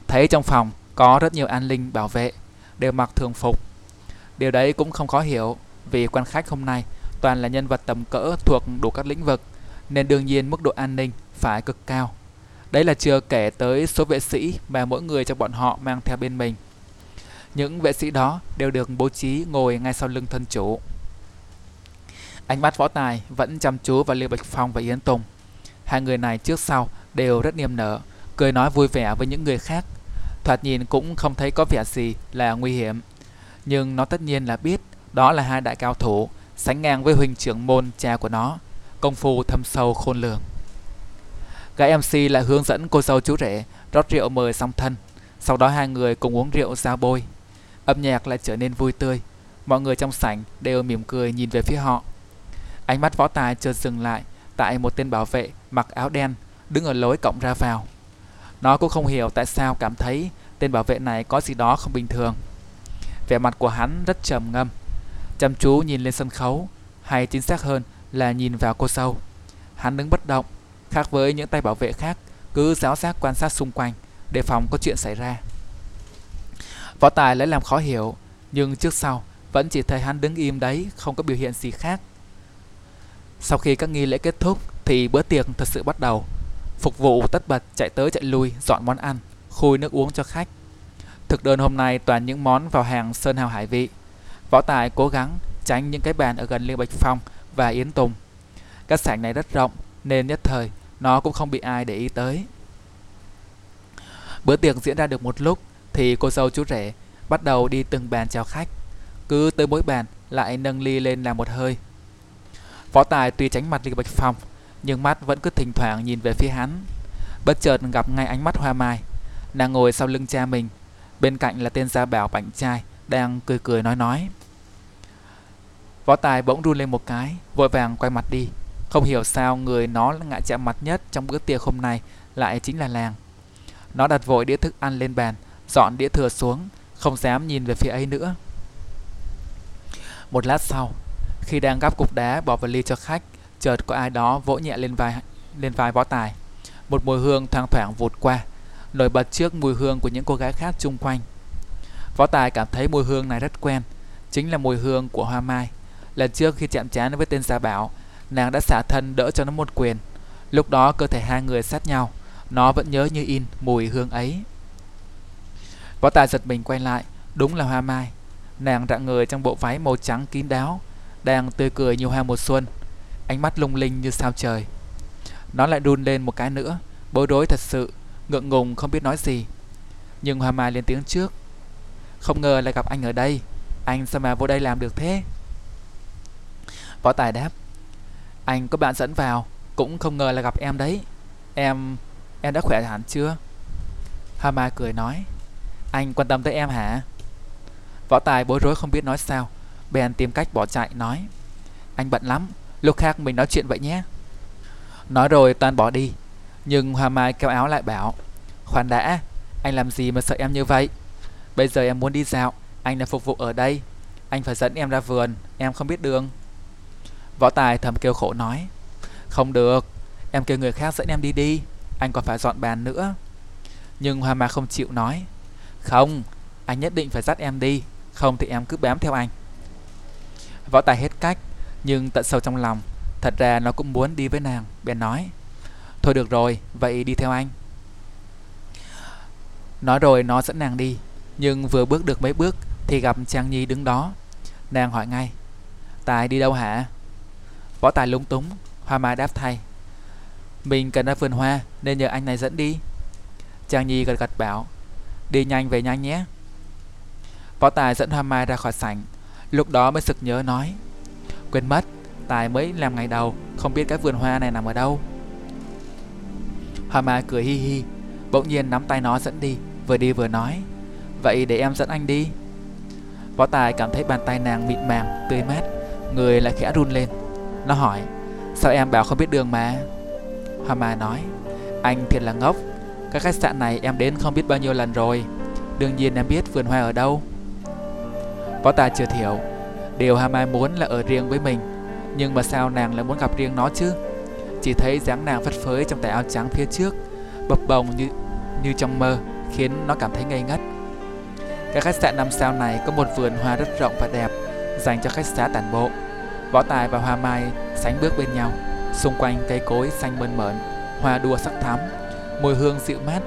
thấy trong phòng có rất nhiều an ninh bảo vệ, đều mặc thường phục. Điều đấy cũng không khó hiểu, vì quan khách hôm nay toàn là nhân vật tầm cỡ thuộc đủ các lĩnh vực, nên đương nhiên mức độ an ninh phải cực cao. Đấy là chưa kể tới số vệ sĩ mà mỗi người trong bọn họ mang theo bên mình. Những vệ sĩ đó đều được bố trí ngồi ngay sau lưng thân chủ. Ánh mắt võ tài vẫn chăm chú vào Liêu Bạch Phong và Yến Tùng. Hai người này trước sau đều rất niềm nở, cười nói vui vẻ với những người khác Thoạt nhìn cũng không thấy có vẻ gì là nguy hiểm. Nhưng nó tất nhiên là biết Đó là hai đại cao thủ Sánh ngang với huynh trưởng môn cha của nó, Công phu thâm sâu khôn lường. Gã MC lại hướng dẫn cô dâu chú rể Rót rượu mời song thân. Sau đó hai người cùng uống rượu giao bôi. Âm nhạc lại trở nên vui tươi. Mọi người trong sảnh đều mỉm cười nhìn về phía họ. Ánh mắt võ tài chợt dừng lại Tại một tên bảo vệ mặc áo đen Đứng ở lối cổng ra vào nó cũng không hiểu tại sao cảm thấy tên bảo vệ này có gì đó không bình thường. Vẻ mặt của hắn rất trầm ngâm, chăm chú nhìn lên sân khấu, hay chính xác hơn là nhìn vào cô sâu. Hắn đứng bất động, khác với những tay bảo vệ khác, cứ giáo giác quan sát xung quanh, đề phòng có chuyện xảy ra. Võ Tài lấy làm khó hiểu, nhưng trước sau vẫn chỉ thấy hắn đứng im đấy, không có biểu hiện gì khác. Sau khi các nghi lễ kết thúc thì bữa tiệc thật sự bắt đầu. Phục vụ tất bật chạy tới chạy lui dọn món ăn, khui nước uống cho khách. Thực đơn hôm nay toàn những món vào hàng sơn hào hải vị. Võ Tài cố gắng tránh những cái bàn ở gần Liêu Bạch Phong và Yến Tùng. Các sảnh này rất rộng nên nhất thời nó cũng không bị ai để ý tới. Bữa tiệc diễn ra được một lúc thì cô dâu chú rể bắt đầu đi từng bàn chào khách. Cứ tới mỗi bàn lại nâng ly lên làm một hơi. Võ Tài tuy tránh mặt Liêu Bạch Phong nhưng mắt vẫn cứ thỉnh thoảng nhìn về phía hắn. Bất chợt gặp ngay ánh mắt Hoa Mai, nàng ngồi sau lưng cha mình, bên cạnh là tên gia bảo bảnh trai đang cười cười nói nói. Võ Tài bỗng run lên một cái, vội vàng quay mặt đi. Không hiểu sao người nó ngại chạm mặt nhất trong bữa tiệc hôm nay lại chính là làng. Nó đặt vội đĩa thức ăn lên bàn, dọn đĩa thừa xuống, không dám nhìn về phía ấy nữa. Một lát sau, khi đang gắp cục đá bỏ vào ly cho khách, chợt có ai đó vỗ nhẹ lên vai lên vai võ tài một mùi hương thoang thoảng vụt qua nổi bật trước mùi hương của những cô gái khác chung quanh Võ Tài cảm thấy mùi hương này rất quen, chính là mùi hương của hoa mai. Lần trước khi chạm trán với tên Gia Bảo, nàng đã xả thân đỡ cho nó một quyền. Lúc đó cơ thể hai người sát nhau, nó vẫn nhớ như in mùi hương ấy. Võ Tài giật mình quay lại, đúng là hoa mai. Nàng rạng người trong bộ váy màu trắng kín đáo, đang tươi cười như hoa mùa xuân, ánh mắt lung linh như sao trời. Nó lại đun lên một cái nữa, bối rối thật sự, ngượng ngùng không biết nói gì. Nhưng Hoa Mai lên tiếng trước. Không ngờ lại gặp anh ở đây, anh sao mà vô đây làm được thế? Võ Tài đáp, anh có bạn dẫn vào, cũng không ngờ là gặp em đấy. Em, em đã khỏe hẳn chưa? Hoa Mai cười nói, anh quan tâm tới em hả? Võ Tài bối rối không biết nói sao, bèn tìm cách bỏ chạy nói, anh bận lắm, lúc khác mình nói chuyện vậy nhé. Nói rồi toàn bỏ đi. Nhưng Hoa Mai kéo áo lại bảo, Khoan đã, Anh làm gì mà sợ em như vậy? Bây giờ em muốn đi dạo, Anh là phục vụ ở đây. Anh phải dẫn em ra vườn, Em không biết đường. Võ Tài thầm kêu khổ nói, Không được, Em kêu người khác dẫn em đi đi, Anh còn phải dọn bàn nữa. Nhưng Hoa Mai không chịu nói, Không, Anh nhất định phải dắt em đi, Không thì em cứ bám theo anh. Võ Tài hết cách. Nhưng tận sâu trong lòng Thật ra nó cũng muốn đi với nàng Bèn nói. Thôi được rồi, vậy đi theo anh. Nói rồi nó dẫn nàng đi Nhưng vừa bước được mấy bước Thì gặp Trang Nhi đứng đó. Nàng hỏi ngay Tài đi đâu hả? Võ Tài lúng túng Hoa Mai đáp thay Mình cần ra vườn hoa Nên nhờ anh này dẫn đi. Trang Nhi gật gật bảo Đi nhanh về nhanh nhé. Võ Tài dẫn Hoa Mai ra khỏi sảnh Lúc đó mới sực nhớ nói Quên mất. Tài mới làm ngày đầu Không biết cái vườn hoa này nằm ở đâu. Hoa Mai cười hi hi Bỗng nhiên nắm tay nó dẫn đi Vừa đi vừa nói Vậy để em dẫn anh đi. Võ Tài cảm thấy bàn tay nàng mịn màng, tươi mát Người lại khẽ run lên. Nó hỏi Sao em bảo không biết đường mà? Hoa Mai nói Anh thiệt là ngốc Cái khách sạn này em đến không biết bao nhiêu lần rồi Đương nhiên em biết vườn hoa ở đâu. Võ Tài chưa hiểu Điều Hoa Mai muốn là ở riêng với mình, nhưng mà sao nàng lại muốn gặp riêng nó chứ? Chỉ thấy dáng nàng phất phới trong tay áo trắng phía trước, Bập bồng như như trong mơ, Khiến nó cảm thấy ngây ngất. Cái khách sạn năm sao này có một vườn hoa rất rộng và đẹp, Dành cho khách xá tản bộ. Võ Tài và Hoa Mai sánh bước bên nhau, Xung quanh cây cối xanh mơn mởn, Hoa đua sắc thắm, Mùi hương dịu mát.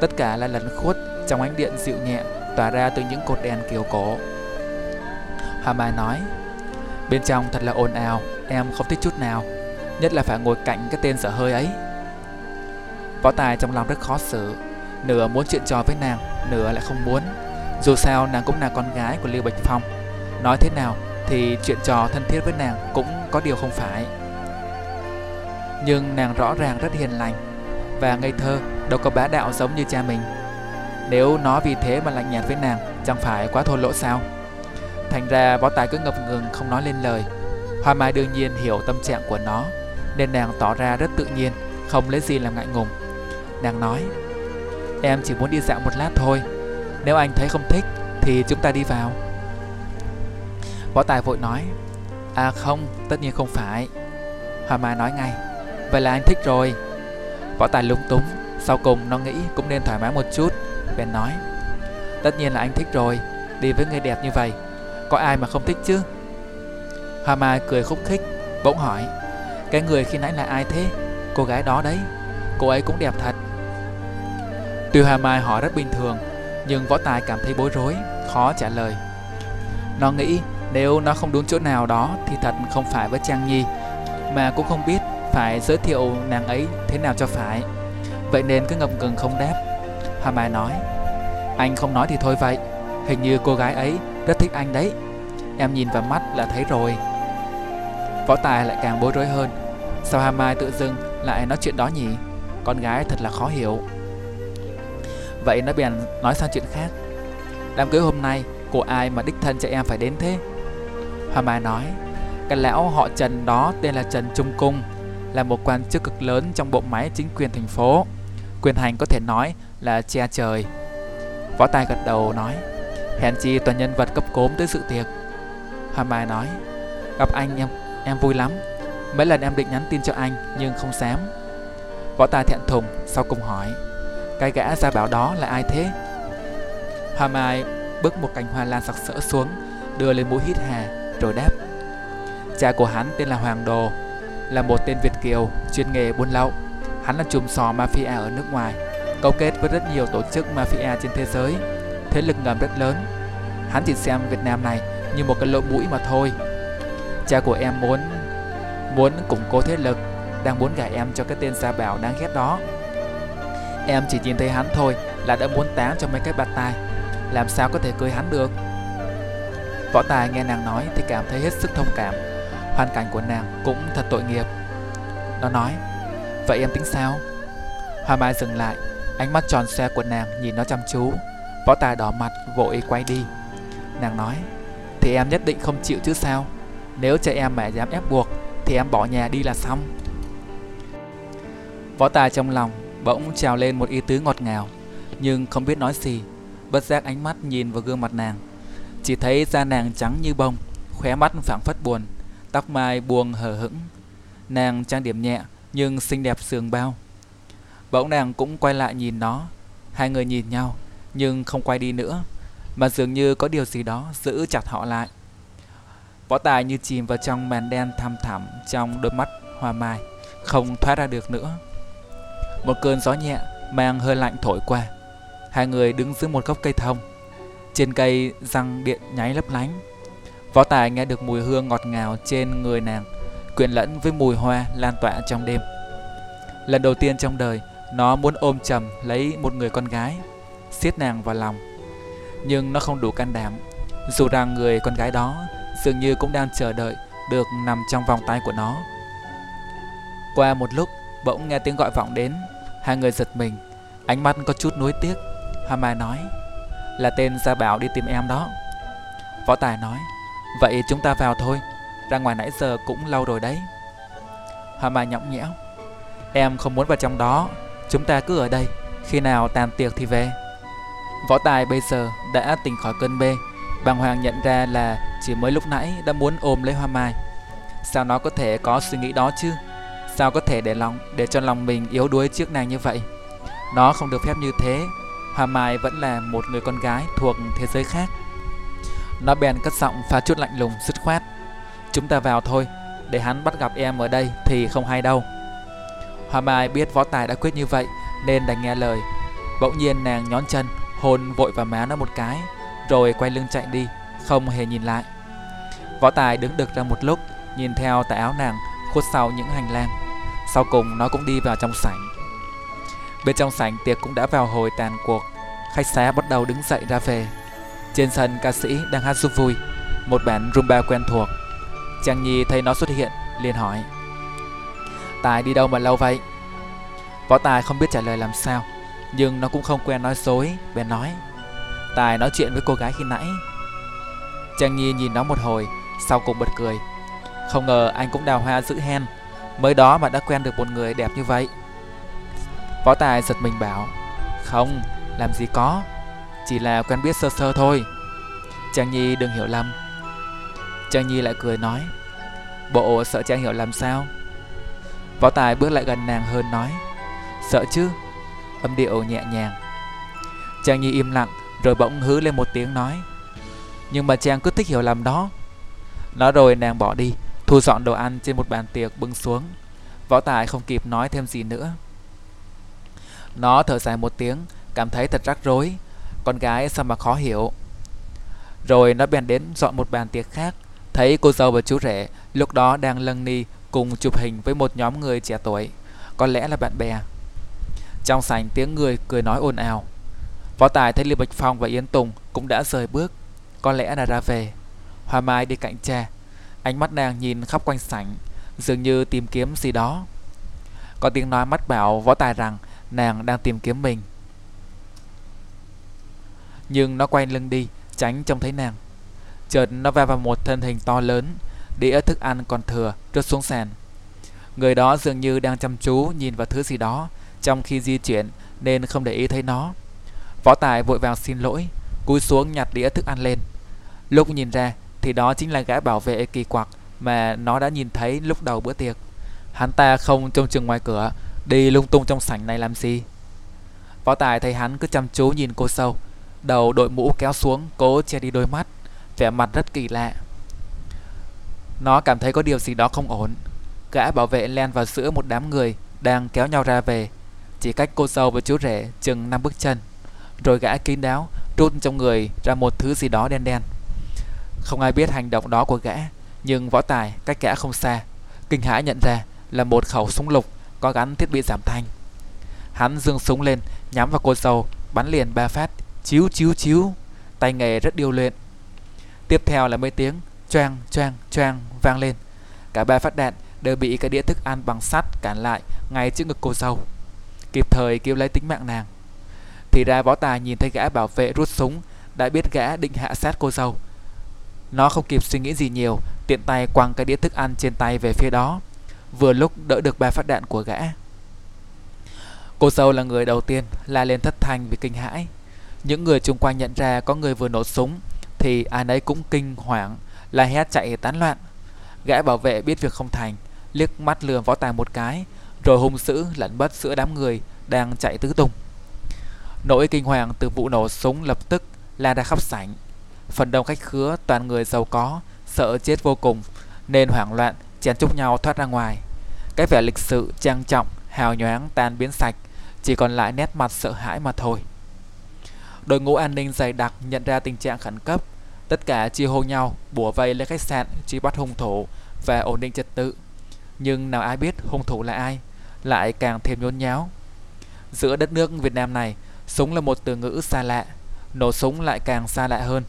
Tất cả là lẩn khuất trong ánh điện dịu nhẹ, Tỏa ra từ những cột đèn kiểu cổ. Hoa Mai nói, Bên trong thật là ồn ào, Em không thích chút nào, Nhất là phải ngồi cạnh cái tên sợ hơi ấy. Võ Tài trong lòng rất khó xử, Nửa muốn chuyện trò với nàng, Nửa lại không muốn. Dù sao nàng cũng là con gái của Lưu Bạch Phong, Nói thế nào thì chuyện trò thân thiết với nàng Cũng có điều không phải. Nhưng nàng rõ ràng rất hiền lành, Và ngây thơ Đâu có bá đạo giống như cha mình. Nếu nó vì thế mà lạnh nhạt với nàng, Chẳng phải quá thô lỗ sao? Thành ra võ tài cứ ngập ngừng không nói lên lời. Hoa Mai đương nhiên hiểu tâm trạng của nó Nên nàng tỏ ra rất tự nhiên Không lấy gì làm ngại ngùng. Nàng nói Em chỉ muốn đi dạo một lát thôi Nếu anh thấy không thích Thì chúng ta đi vào. Võ Tài vội nói À không, tất nhiên không phải. Hoa Mai nói ngay Vậy là anh thích rồi. Võ Tài lúng túng Sau cùng nó nghĩ cũng nên thoải mái một chút Bèn nói Tất nhiên là anh thích rồi Đi với người đẹp như vậy có ai mà không thích chứ? Hoa Mai cười khúc khích, Bỗng hỏi, Cái người khi nãy là ai thế? Cô gái đó đấy, Cô ấy cũng đẹp thật. Tuy Hoa Mai hỏi rất bình thường, Nhưng Võ Tài cảm thấy bối rối, Khó trả lời. Nó nghĩ nếu nó không đúng chỗ nào đó Thì thật không phải với Trang Nhi, Mà cũng không biết phải giới thiệu nàng ấy thế nào cho phải. Vậy nên cứ ngập ngừng không đáp. Hoa Mai nói, Anh không nói thì thôi vậy, Hình như cô gái ấy rất thích anh đấy. Em nhìn vào mắt là thấy rồi. Võ Tài lại càng bối rối hơn. Sao Hà Mai tự dưng lại nói chuyện đó nhỉ? Con gái thật là khó hiểu. Vậy nó bèn nói sang chuyện khác. Đám cưới hôm nay Của ai mà đích thân cho em phải đến thế? Hoa Mai nói, Cái lão họ Trần đó tên là Trần Trung Cung, Là một quan chức cực lớn trong bộ máy chính quyền thành phố. Quyền hành có thể nói là che trời. Võ Tài gật đầu nói Hèn chi toàn nhân vật cấp cốm tới sự tiệc. Hoa Mai nói, Gặp anh em em vui lắm. Mấy lần em định nhắn tin cho anh, nhưng không dám Võ Tài thẹn thùng, Sau cùng hỏi, Cái gã ra bảo đó là ai thế? Hoa Mai bước một cành hoa lan sặc sỡ xuống, Đưa lên mũi hít hà, Rồi đáp, Cha của hắn tên là Hoàng Đồ, Là một tên Việt Kiều, chuyên nghề buôn lậu. Hắn là chùm sò mafia ở nước ngoài, Cấu kết với rất nhiều tổ chức mafia trên thế giới. Thế lực ngầm rất lớn. Hắn chỉ xem Việt Nam này như một cái lỗ mũi mà thôi. Cha của em muốn Muốn củng cố thế lực, Đang muốn gả em cho cái tên Gia Bảo đáng ghét đó. Em chỉ nhìn thấy hắn thôi Là đã muốn tán cho mấy cái bạt tai Làm sao có thể cưới hắn được? Võ Tài nghe nàng nói Thì cảm thấy hết sức thông cảm. Hoàn cảnh của nàng cũng thật tội nghiệp. Nó nói, Vậy em tính sao? Hoa Mai dừng lại, Ánh mắt tròn xe của nàng nhìn nó chăm chú. Võ Tài đỏ mặt, vội quay đi. Nàng nói, Thì em nhất định không chịu chứ sao? Nếu cha em mẹ dám ép buộc, Thì em bỏ nhà đi là xong. Võ Tài trong lòng bỗng trào lên một ý tứ ngọt ngào, Nhưng không biết nói gì, Bất giác ánh mắt nhìn vào gương mặt nàng. Chỉ thấy da nàng trắng như bông, Khóe mắt phảng phất buồn, Tóc mai buông hờ hững. Nàng trang điểm nhẹ, nhưng xinh đẹp sườn bao. Bỗng nàng cũng quay lại nhìn nó, Hai người nhìn nhau. Nhưng không quay đi nữa, Mà dường như có điều gì đó giữ chặt họ lại. Võ tài như chìm vào trong màn đen thăm thẳm Trong đôi mắt hoa mai, Không thoát ra được nữa. Một cơn gió nhẹ mang hơi lạnh thổi qua, Hai người đứng dưới một gốc cây thông. Trên cây răng điện nháy lấp lánh. Võ tài nghe được mùi hương ngọt ngào trên người nàng, Quyện lẫn với mùi hoa lan tỏa trong đêm. Lần đầu tiên trong đời, Nó muốn ôm chầm lấy một người con gái siết nàng vào lòng. Nhưng nó không đủ can đảm, Dù rằng người con gái đó Dường như cũng đang chờ đợi Được nằm trong vòng tay của nó. Qua một lúc, Bỗng nghe tiếng gọi vọng đến, Hai người giật mình, Ánh mắt có chút nuối tiếc. Hoa Mai nói, Là tên Gia Bảo đi tìm em đó. Võ Tài nói, Vậy chúng ta vào thôi, Ra ngoài nãy giờ cũng lâu rồi đấy. Hoa Mai nhõng nhẽo, Em không muốn vào trong đó, Chúng ta cứ ở đây, Khi nào tàn tiệc thì về. Võ Tài bây giờ đã tỉnh khỏi cơn mê. Bàng Hoàng nhận ra là chỉ mới lúc nãy đã muốn ôm lấy Hoa Mai. Sao nó có thể có suy nghĩ đó chứ? Sao có thể để lòng, để cho lòng mình yếu đuối trước nàng như vậy? Nó không được phép như thế. Hoa Mai vẫn là một người con gái thuộc thế giới khác. Nó bèn cất giọng pha chút lạnh lùng, dứt khoát. Chúng ta vào thôi, Để hắn bắt gặp em ở đây thì không hay đâu. Hoa Mai biết võ tài đã quyết như vậy, Nên đành nghe lời. Bỗng nhiên nàng nhón chân Hôn vội vào má nó một cái, Rồi quay lưng chạy đi, Không hề nhìn lại. Võ tài đứng đực ra một lúc, Nhìn theo tà áo nàng, khuất sau những hành lang. Sau cùng nó cũng đi vào trong sảnh. Bên trong sảnh tiệc cũng đã vào hồi tàn cuộc. Khách xá bắt đầu đứng dậy ra về. Trên sân ca sĩ đang hát giúp vui, Một bản rumba quen thuộc. Chàng Nhi thấy nó xuất hiện, liền hỏi, Tài đi đâu mà lâu vậy? Võ Tài không biết trả lời làm sao. Nhưng nó cũng không quen nói dối Bèn nói Tài nói chuyện với cô gái khi nãy. Trang Nhi nhìn nó một hồi Sau cùng bật cười Không ngờ anh cũng đào hoa giữ hen Mới đó mà đã quen được một người đẹp như vậy. Võ Tài giật mình bảo Không, làm gì có Chỉ là quen biết sơ sơ thôi. Trang Nhi đừng hiểu lầm. Trang Nhi lại cười nói Bộ sợ Trang hiểu làm sao? Võ Tài bước lại gần nàng hơn nói Sợ chứ Âm điệu nhẹ nhàng. Trang Nhi im lặng rồi bỗng hứ lên một tiếng nói Nhưng mà Trang cứ thích hiểu lầm đó. Nói rồi nàng bỏ đi Thu dọn đồ ăn trên một bàn tiệc bưng xuống. Võ Tài không kịp nói thêm gì nữa. Nó thở dài một tiếng Cảm thấy thật rắc rối. Con gái sao mà khó hiểu. Rồi nó bèn đến dọn một bàn tiệc khác. Thấy cô dâu và chú rể Lúc đó đang lân ni cùng chụp hình với một nhóm người trẻ tuổi, có lẽ là bạn bè. Trong sảnh tiếng người cười nói ồn ào. Võ Tài thấy Lưu Bạch Phong và Yến Tùng cũng đã rời bước, có lẽ là ra về. Hoa Mai đi cạnh cha, ánh mắt nàng nhìn khắp quanh sảnh, dường như tìm kiếm gì đó. Có tiếng nói mắt bảo Võ Tài rằng nàng đang tìm kiếm mình. Nhưng nó quay lưng đi, tránh trông thấy nàng. Chợt nó va vào một thân hình to lớn, đĩa thức ăn còn thừa rớt xuống sàn. Người đó dường như đang chăm chú nhìn vào thứ gì đó trong khi di chuyển nên không để ý thấy nó. Võ Tài vội vàng xin lỗi, cúi xuống nhặt đĩa thức ăn lên. Lúc nhìn ra thì đó chính là gã bảo vệ kỳ quặc mà nó đã nhìn thấy lúc đầu bữa tiệc. Hắn ta không trông chừng ngoài cửa, đi lung tung trong sảnh này làm gì. Võ Tài thấy hắn cứ chăm chú nhìn cô sâu, Đầu đội mũ kéo xuống Cố che đi đôi mắt Vẻ mặt rất kỳ lạ Nó cảm thấy có điều gì đó không ổn Gã bảo vệ len vào giữa một đám người Đang kéo nhau ra về chỉ cách cô dâu và chú rể chừng năm bước chân, Rồi gã kín đáo Rút trong người ra một thứ gì đó đen đen. Không ai biết hành động đó của gã, Nhưng võ tài cách gã không xa, Kinh hãi nhận ra là một khẩu súng lục Có gắn thiết bị giảm thanh. Hắn dương súng lên, Nhắm vào cô dâu, Bắn liền ba phát Chiếu chiếu chiếu Tay nghề rất điêu luyện. Tiếp theo là mấy tiếng choang choang choang vang lên. Cả ba phát đạn đều bị cái đĩa thức ăn bằng sắt cản lại ngay trước ngực cô dâu. Kịp thời cứu lấy tính mạng nàng. Thì ra võ tài nhìn thấy gã bảo vệ rút súng Đã biết gã định hạ sát cô dâu. Nó không kịp suy nghĩ gì nhiều Tiện tay quăng cái đĩa thức ăn trên tay về phía đó. Vừa lúc đỡ được ba phát đạn của gã. Cô dâu là người đầu tiên la lên thất thanh vì kinh hãi. Những người chung quanh nhận ra có người vừa nổ súng thì ai nấy cũng kinh hoảng, la hét chạy tán loạn. Gã bảo vệ biết việc không thành, liếc mắt lườm võ tài một cái, rồi hung dữ lẫn bất giữa đám người đang chạy tứ tung. Nỗi kinh hoàng từ vụ nổ súng lập tức lan ra khắp sảnh. Phần đông khách khứa toàn người giàu có, sợ chết vô cùng, nên hoảng loạn chen chúc nhau thoát ra ngoài. Cái vẻ lịch sự, trang trọng, hào nhoáng tan biến sạch, chỉ còn lại nét mặt sợ hãi mà thôi. Đội ngũ an ninh dày đặc nhận ra tình trạng khẩn cấp. Tất cả chia hô nhau, bủa vây lên khách sạn, truy bắt hung thủ và ổn định trật tự. Nhưng nào ai biết hung thủ là ai, lại càng thêm nhốn nháo. Giữa đất nước Việt Nam này, súng là một từ ngữ xa lạ, nổ súng lại càng xa lạ hơn.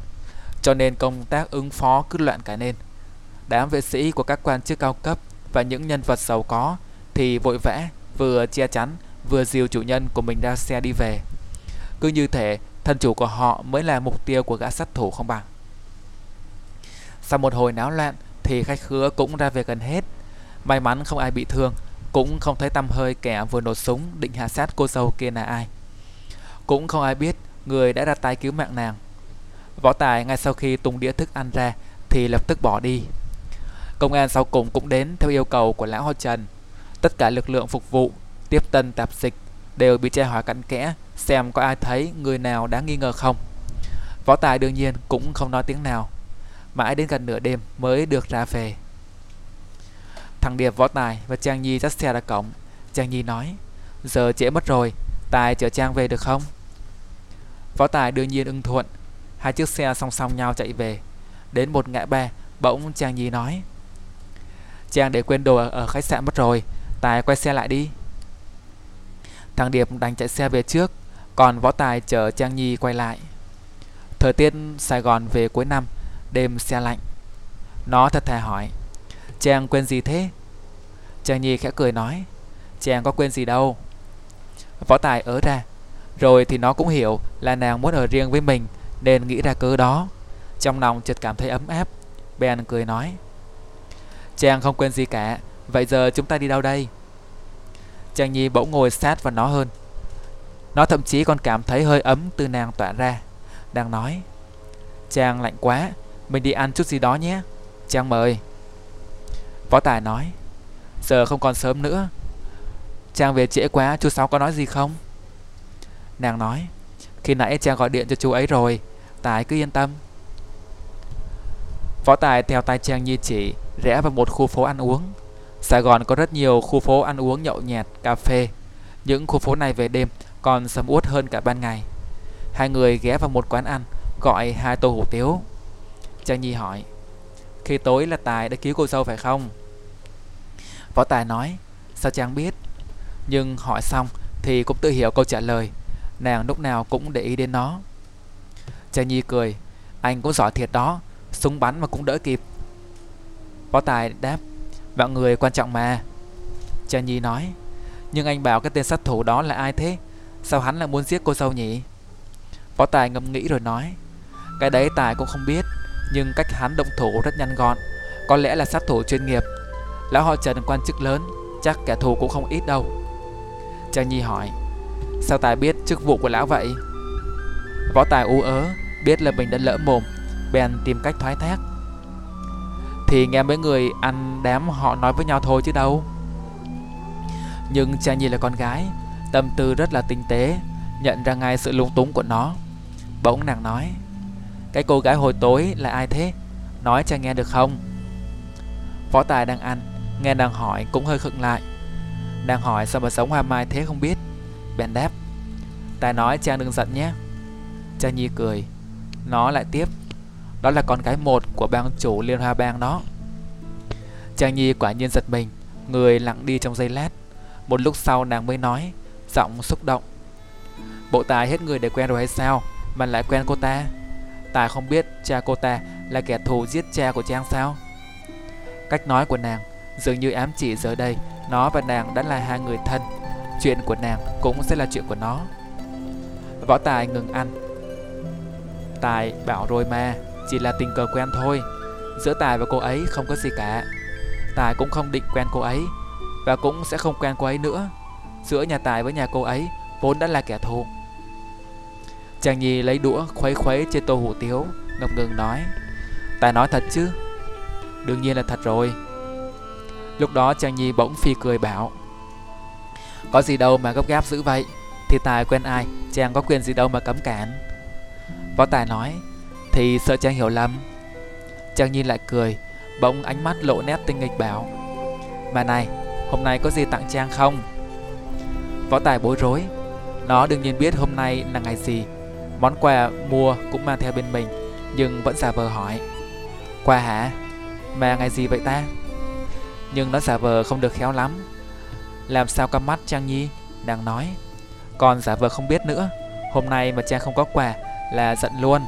Cho nên công tác ứng phó cứ loạn cả nên. Đám vệ sĩ của các quan chức cao cấp và những nhân vật giàu có thì vội vã vừa che chắn vừa dìu chủ nhân của mình ra xe đi về. Cứ như thể thân chủ của họ mới là mục tiêu của gã sát thủ không bằng. Sau một hồi náo loạn thì khách khứa cũng ra về gần hết. May mắn không ai bị thương, cũng không thấy tăm hơi kẻ vừa nổ súng định hạ sát cô dâu kia là ai. Cũng không ai biết người đã ra tay cứu mạng nàng. Võ Tài ngay sau khi tung đĩa thức ăn ra thì lập tức bỏ đi. Công an sau cùng cũng đến theo yêu cầu của lão Ho Trần. Tất cả lực lượng phục vụ, tiếp tân tạp dịch đều bị tra hỏi cặn kẽ xem có ai thấy người nào đáng nghi ngờ không. Võ Tài đương nhiên cũng không nói tiếng nào. Mãi đến gần nửa đêm mới được ra về. Thằng Điệp Võ Tài và Trang Nhi dắt xe ra cổng. Trang Nhi nói, giờ trễ mất rồi, Tài chở Trang về được không? Võ Tài đương nhiên ưng thuận. Hai chiếc xe song song nhau chạy về. Đến một ngã ba, bỗng Trang Nhi nói, Trang để quên đồ ở khách sạn mất rồi, Tài quay xe lại đi. Thằng Điệp đành chạy xe về trước Còn Võ Tài chở Trang Nhi quay lại Thời tiết Sài Gòn về cuối năm Đêm xe lạnh Nó thật thà hỏi Trang quên gì thế? Trang Nhi khẽ cười nói Trang có quên gì đâu. Võ Tài ớ ra, Rồi thì nó cũng hiểu là nàng muốn ở riêng với mình, Nên nghĩ ra cớ đó. Trong lòng chợt cảm thấy ấm áp, Bèn cười nói Trang không quên gì cả, Vậy giờ chúng ta đi đâu đây? Trang Nhi bỗng ngồi sát vào nó hơn. Nó thậm chí còn cảm thấy hơi ấm từ nàng tỏa ra, Đang nói Trang lạnh quá, Mình đi ăn chút gì đó nhé. Trang mời. Võ Tài nói Giờ không còn sớm nữa Trang về trễ quá chú Sáu có nói gì không Nàng nói Khi nãy Trang gọi điện cho chú ấy rồi Tài cứ yên tâm Võ Tài theo tay Trang Nhi chỉ Rẽ vào một khu phố ăn uống Sài Gòn có rất nhiều khu phố ăn uống nhậu nhẹt, cà phê. Những khu phố này về đêm còn sầm uất hơn cả ban ngày. Hai người ghé vào một quán ăn, gọi hai tô hủ tiếu. Trang Nhi hỏi, khi tối là Tài đã cứu cô dâu phải không? Võ Tài nói, sao Trang biết? Nhưng hỏi xong thì cũng tự hiểu câu trả lời. Nàng lúc nào cũng để ý đến nó. Trang Nhi cười, anh cũng giỏi thiệt đó, súng bắn mà cũng đỡ kịp. Võ Tài đáp, Mọi người quan trọng mà Cha Nhi nói Nhưng anh bảo cái tên sát thủ đó là ai thế Sao hắn lại muốn giết cô dâu nhỉ Võ Tài ngẫm nghĩ rồi nói Cái đấy Tài cũng không biết Nhưng cách hắn động thủ rất nhanh gọn Có lẽ là sát thủ chuyên nghiệp Lão họ Trần quan chức lớn, Chắc kẻ thù cũng không ít đâu. Trang Nhi hỏi, Sao Tài biết chức vụ của lão vậy? Võ Tài u ớ, Biết là mình đã lỡ mồm, Bèn tìm cách thoái thác. Thì nghe mấy người ăn đám họ nói với nhau thôi chứ đâu. Nhưng Trang Nhi là con gái, Tâm tư rất là tinh tế, Nhận ra ngay sự lung túng của nó. Bỗng nàng nói, Cái cô gái hồi tối là ai thế? Nói cho nghe được không? Võ Tài đang ăn Nghe nàng hỏi cũng hơi khựng lại. Nàng hỏi sao mà sống hoa mai thế không biết. Bèn đáp, Tài nói cha đừng giận nhé. Cha Nhi cười, Nó lại tiếp, Đó là con gái một của bang chủ Liên Hoa Bang đó. Cha Nhi quả nhiên giật mình, Người lặng đi trong giây lát. Một lúc sau nàng mới nói, Giọng xúc động, Bộ tài hết người để quen rồi hay sao Mà lại quen cô ta? Tài không biết cha cô ta là kẻ thù giết cha của Trang sao? Cách nói của nàng dường như ám chỉ giờ đây, Nó và nàng đã là hai người thân. Chuyện của nàng cũng sẽ là chuyện của nó. Võ Tài ngừng ăn. Tài bảo rồi mà, Chỉ là tình cờ quen thôi. Giữa Tài và cô ấy không có gì cả. Tài cũng không định quen cô ấy, Và cũng sẽ không quen cô ấy nữa. Giữa nhà Tài với nhà cô ấy, Vốn đã là kẻ thù. Chàng Nhi lấy đũa khuấy khuấy trên tô hủ tiếu, Ngập ngừng nói, Tài nói thật chứ? Đương nhiên là thật rồi. Lúc đó chàng Nhi bỗng phi cười bảo, Có gì đâu mà gấp gáp dữ vậy? Thì Tài quen ai? Chàng có quyền gì đâu mà cấm cản. Võ Tài nói, Thì sợ chàng hiểu lầm. Chàng Nhi lại cười, Bỗng ánh mắt lộ nét tinh nghịch bảo, Mà này, Hôm nay có gì tặng Trang không? Võ Tài bối rối, Nó đương nhiên biết hôm nay là ngày gì. Món quà mua cũng mang theo bên mình, Nhưng vẫn giả vờ hỏi, Quà hả? Mà ngày gì vậy ta? Nhưng nó giả vờ không được khéo lắm. Làm sao căm mắt Trang Nhi? Đang nói. Còn giả vờ không biết nữa. Hôm nay mà Trang không có quà là giận luôn.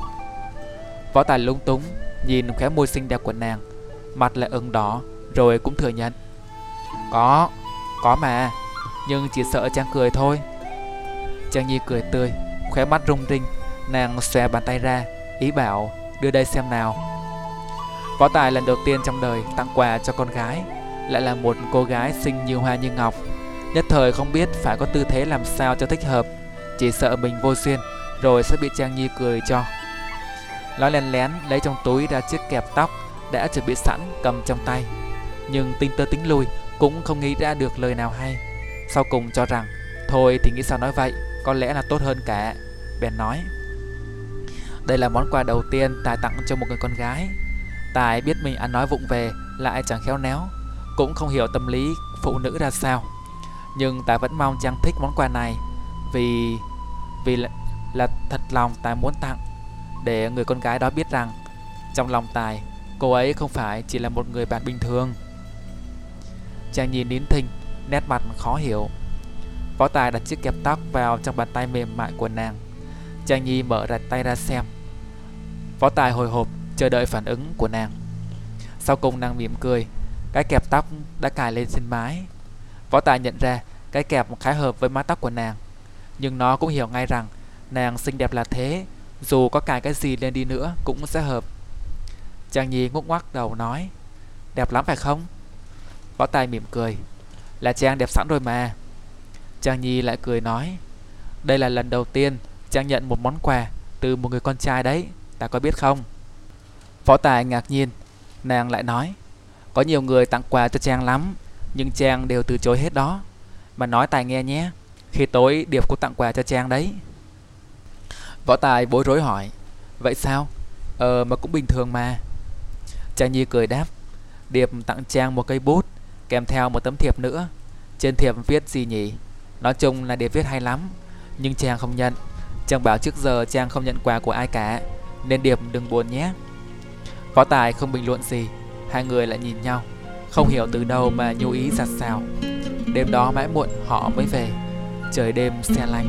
Võ Tài lung túng Nhìn khóe môi xinh đẹp của nàng. Mặt lại ửng đỏ Rồi cũng thừa nhận. Có, có mà. Nhưng chỉ sợ Trang cười thôi. Trang Nhi cười tươi Khóe mắt rung rinh. Nàng xòe bàn tay ra Ý bảo đưa đây xem nào. Võ Tài lần đầu tiên trong đời tặng quà cho con gái. Lại là một cô gái xinh như hoa như ngọc. Nhất thời không biết phải có tư thế làm sao cho thích hợp, Chỉ sợ mình vô duyên, Rồi sẽ bị Trang Nhi cười cho. Nó lén lén lấy trong túi ra chiếc kẹp tóc Đã chuẩn bị sẵn cầm trong tay. Nhưng tinh tơ tính lui, Cũng không nghĩ ra được lời nào hay. Sau cùng cho rằng, Thôi thì nghĩ sao nói vậy, Có lẽ là tốt hơn cả. Bèn nói, đây là món quà đầu tiên Tài tặng cho một người con gái. Tài biết mình ăn nói vụng về, Lại chẳng khéo néo cũng không hiểu tâm lý phụ nữ ra sao. Nhưng Tài vẫn mong Trang thích món quà này Vì Vì là, là thật lòng Tài muốn tặng. Để người con gái đó biết rằng Trong lòng Tài Cô ấy không phải chỉ là một người bạn bình thường. Trang nhìn nín thinh Nét mặt khó hiểu. Võ Tài đặt chiếc kẹp tóc vào trong bàn tay mềm mại của nàng. Trang Nhi mở rạch tay ra xem. Võ Tài hồi hộp chờ đợi phản ứng của nàng. Sau cùng nàng mỉm cười cái kẹp tóc đã cài lên trên mái Võ Tài nhận ra cái kẹp khá hợp với mái tóc của nàng Nhưng nó cũng hiểu ngay rằng Nàng xinh đẹp là thế Dù có cài cái gì lên đi nữa cũng sẽ hợp chàng Nhi ngúc ngoắc đầu nói Đẹp lắm phải không? Võ Tài mỉm cười Là Trang đẹp sẵn rồi mà Trang Nhi lại cười nói Đây là lần đầu tiên Trang nhận một món quà Từ một người con trai đấy ta có biết không? võ Tài ngạc nhiên, nàng lại nói, có nhiều người tặng quà cho Trang lắm, nhưng Trang đều từ chối hết đó. Mà nói Tài nghe nhé, khi tối Điệp cũng tặng quà cho Trang đấy. Võ Tài bối rối hỏi, vậy sao? Ờ mà cũng bình thường mà. Trang Nhi cười đáp, Điệp tặng Trang một cây bút, kèm theo một tấm thiệp nữa. Trên thiệp viết gì nhỉ? Nói chung là Điệp viết hay lắm, nhưng Trang không nhận. Trang bảo trước giờ Trang không nhận quà của ai cả nên Điệp đừng buồn nhé Võ Tài không bình luận gì Hai người lại nhìn nhau, Không hiểu từ đâu mà nhu ý giặt xào Đêm đó mãi muộn họ mới về, Trời đêm xe lạnh.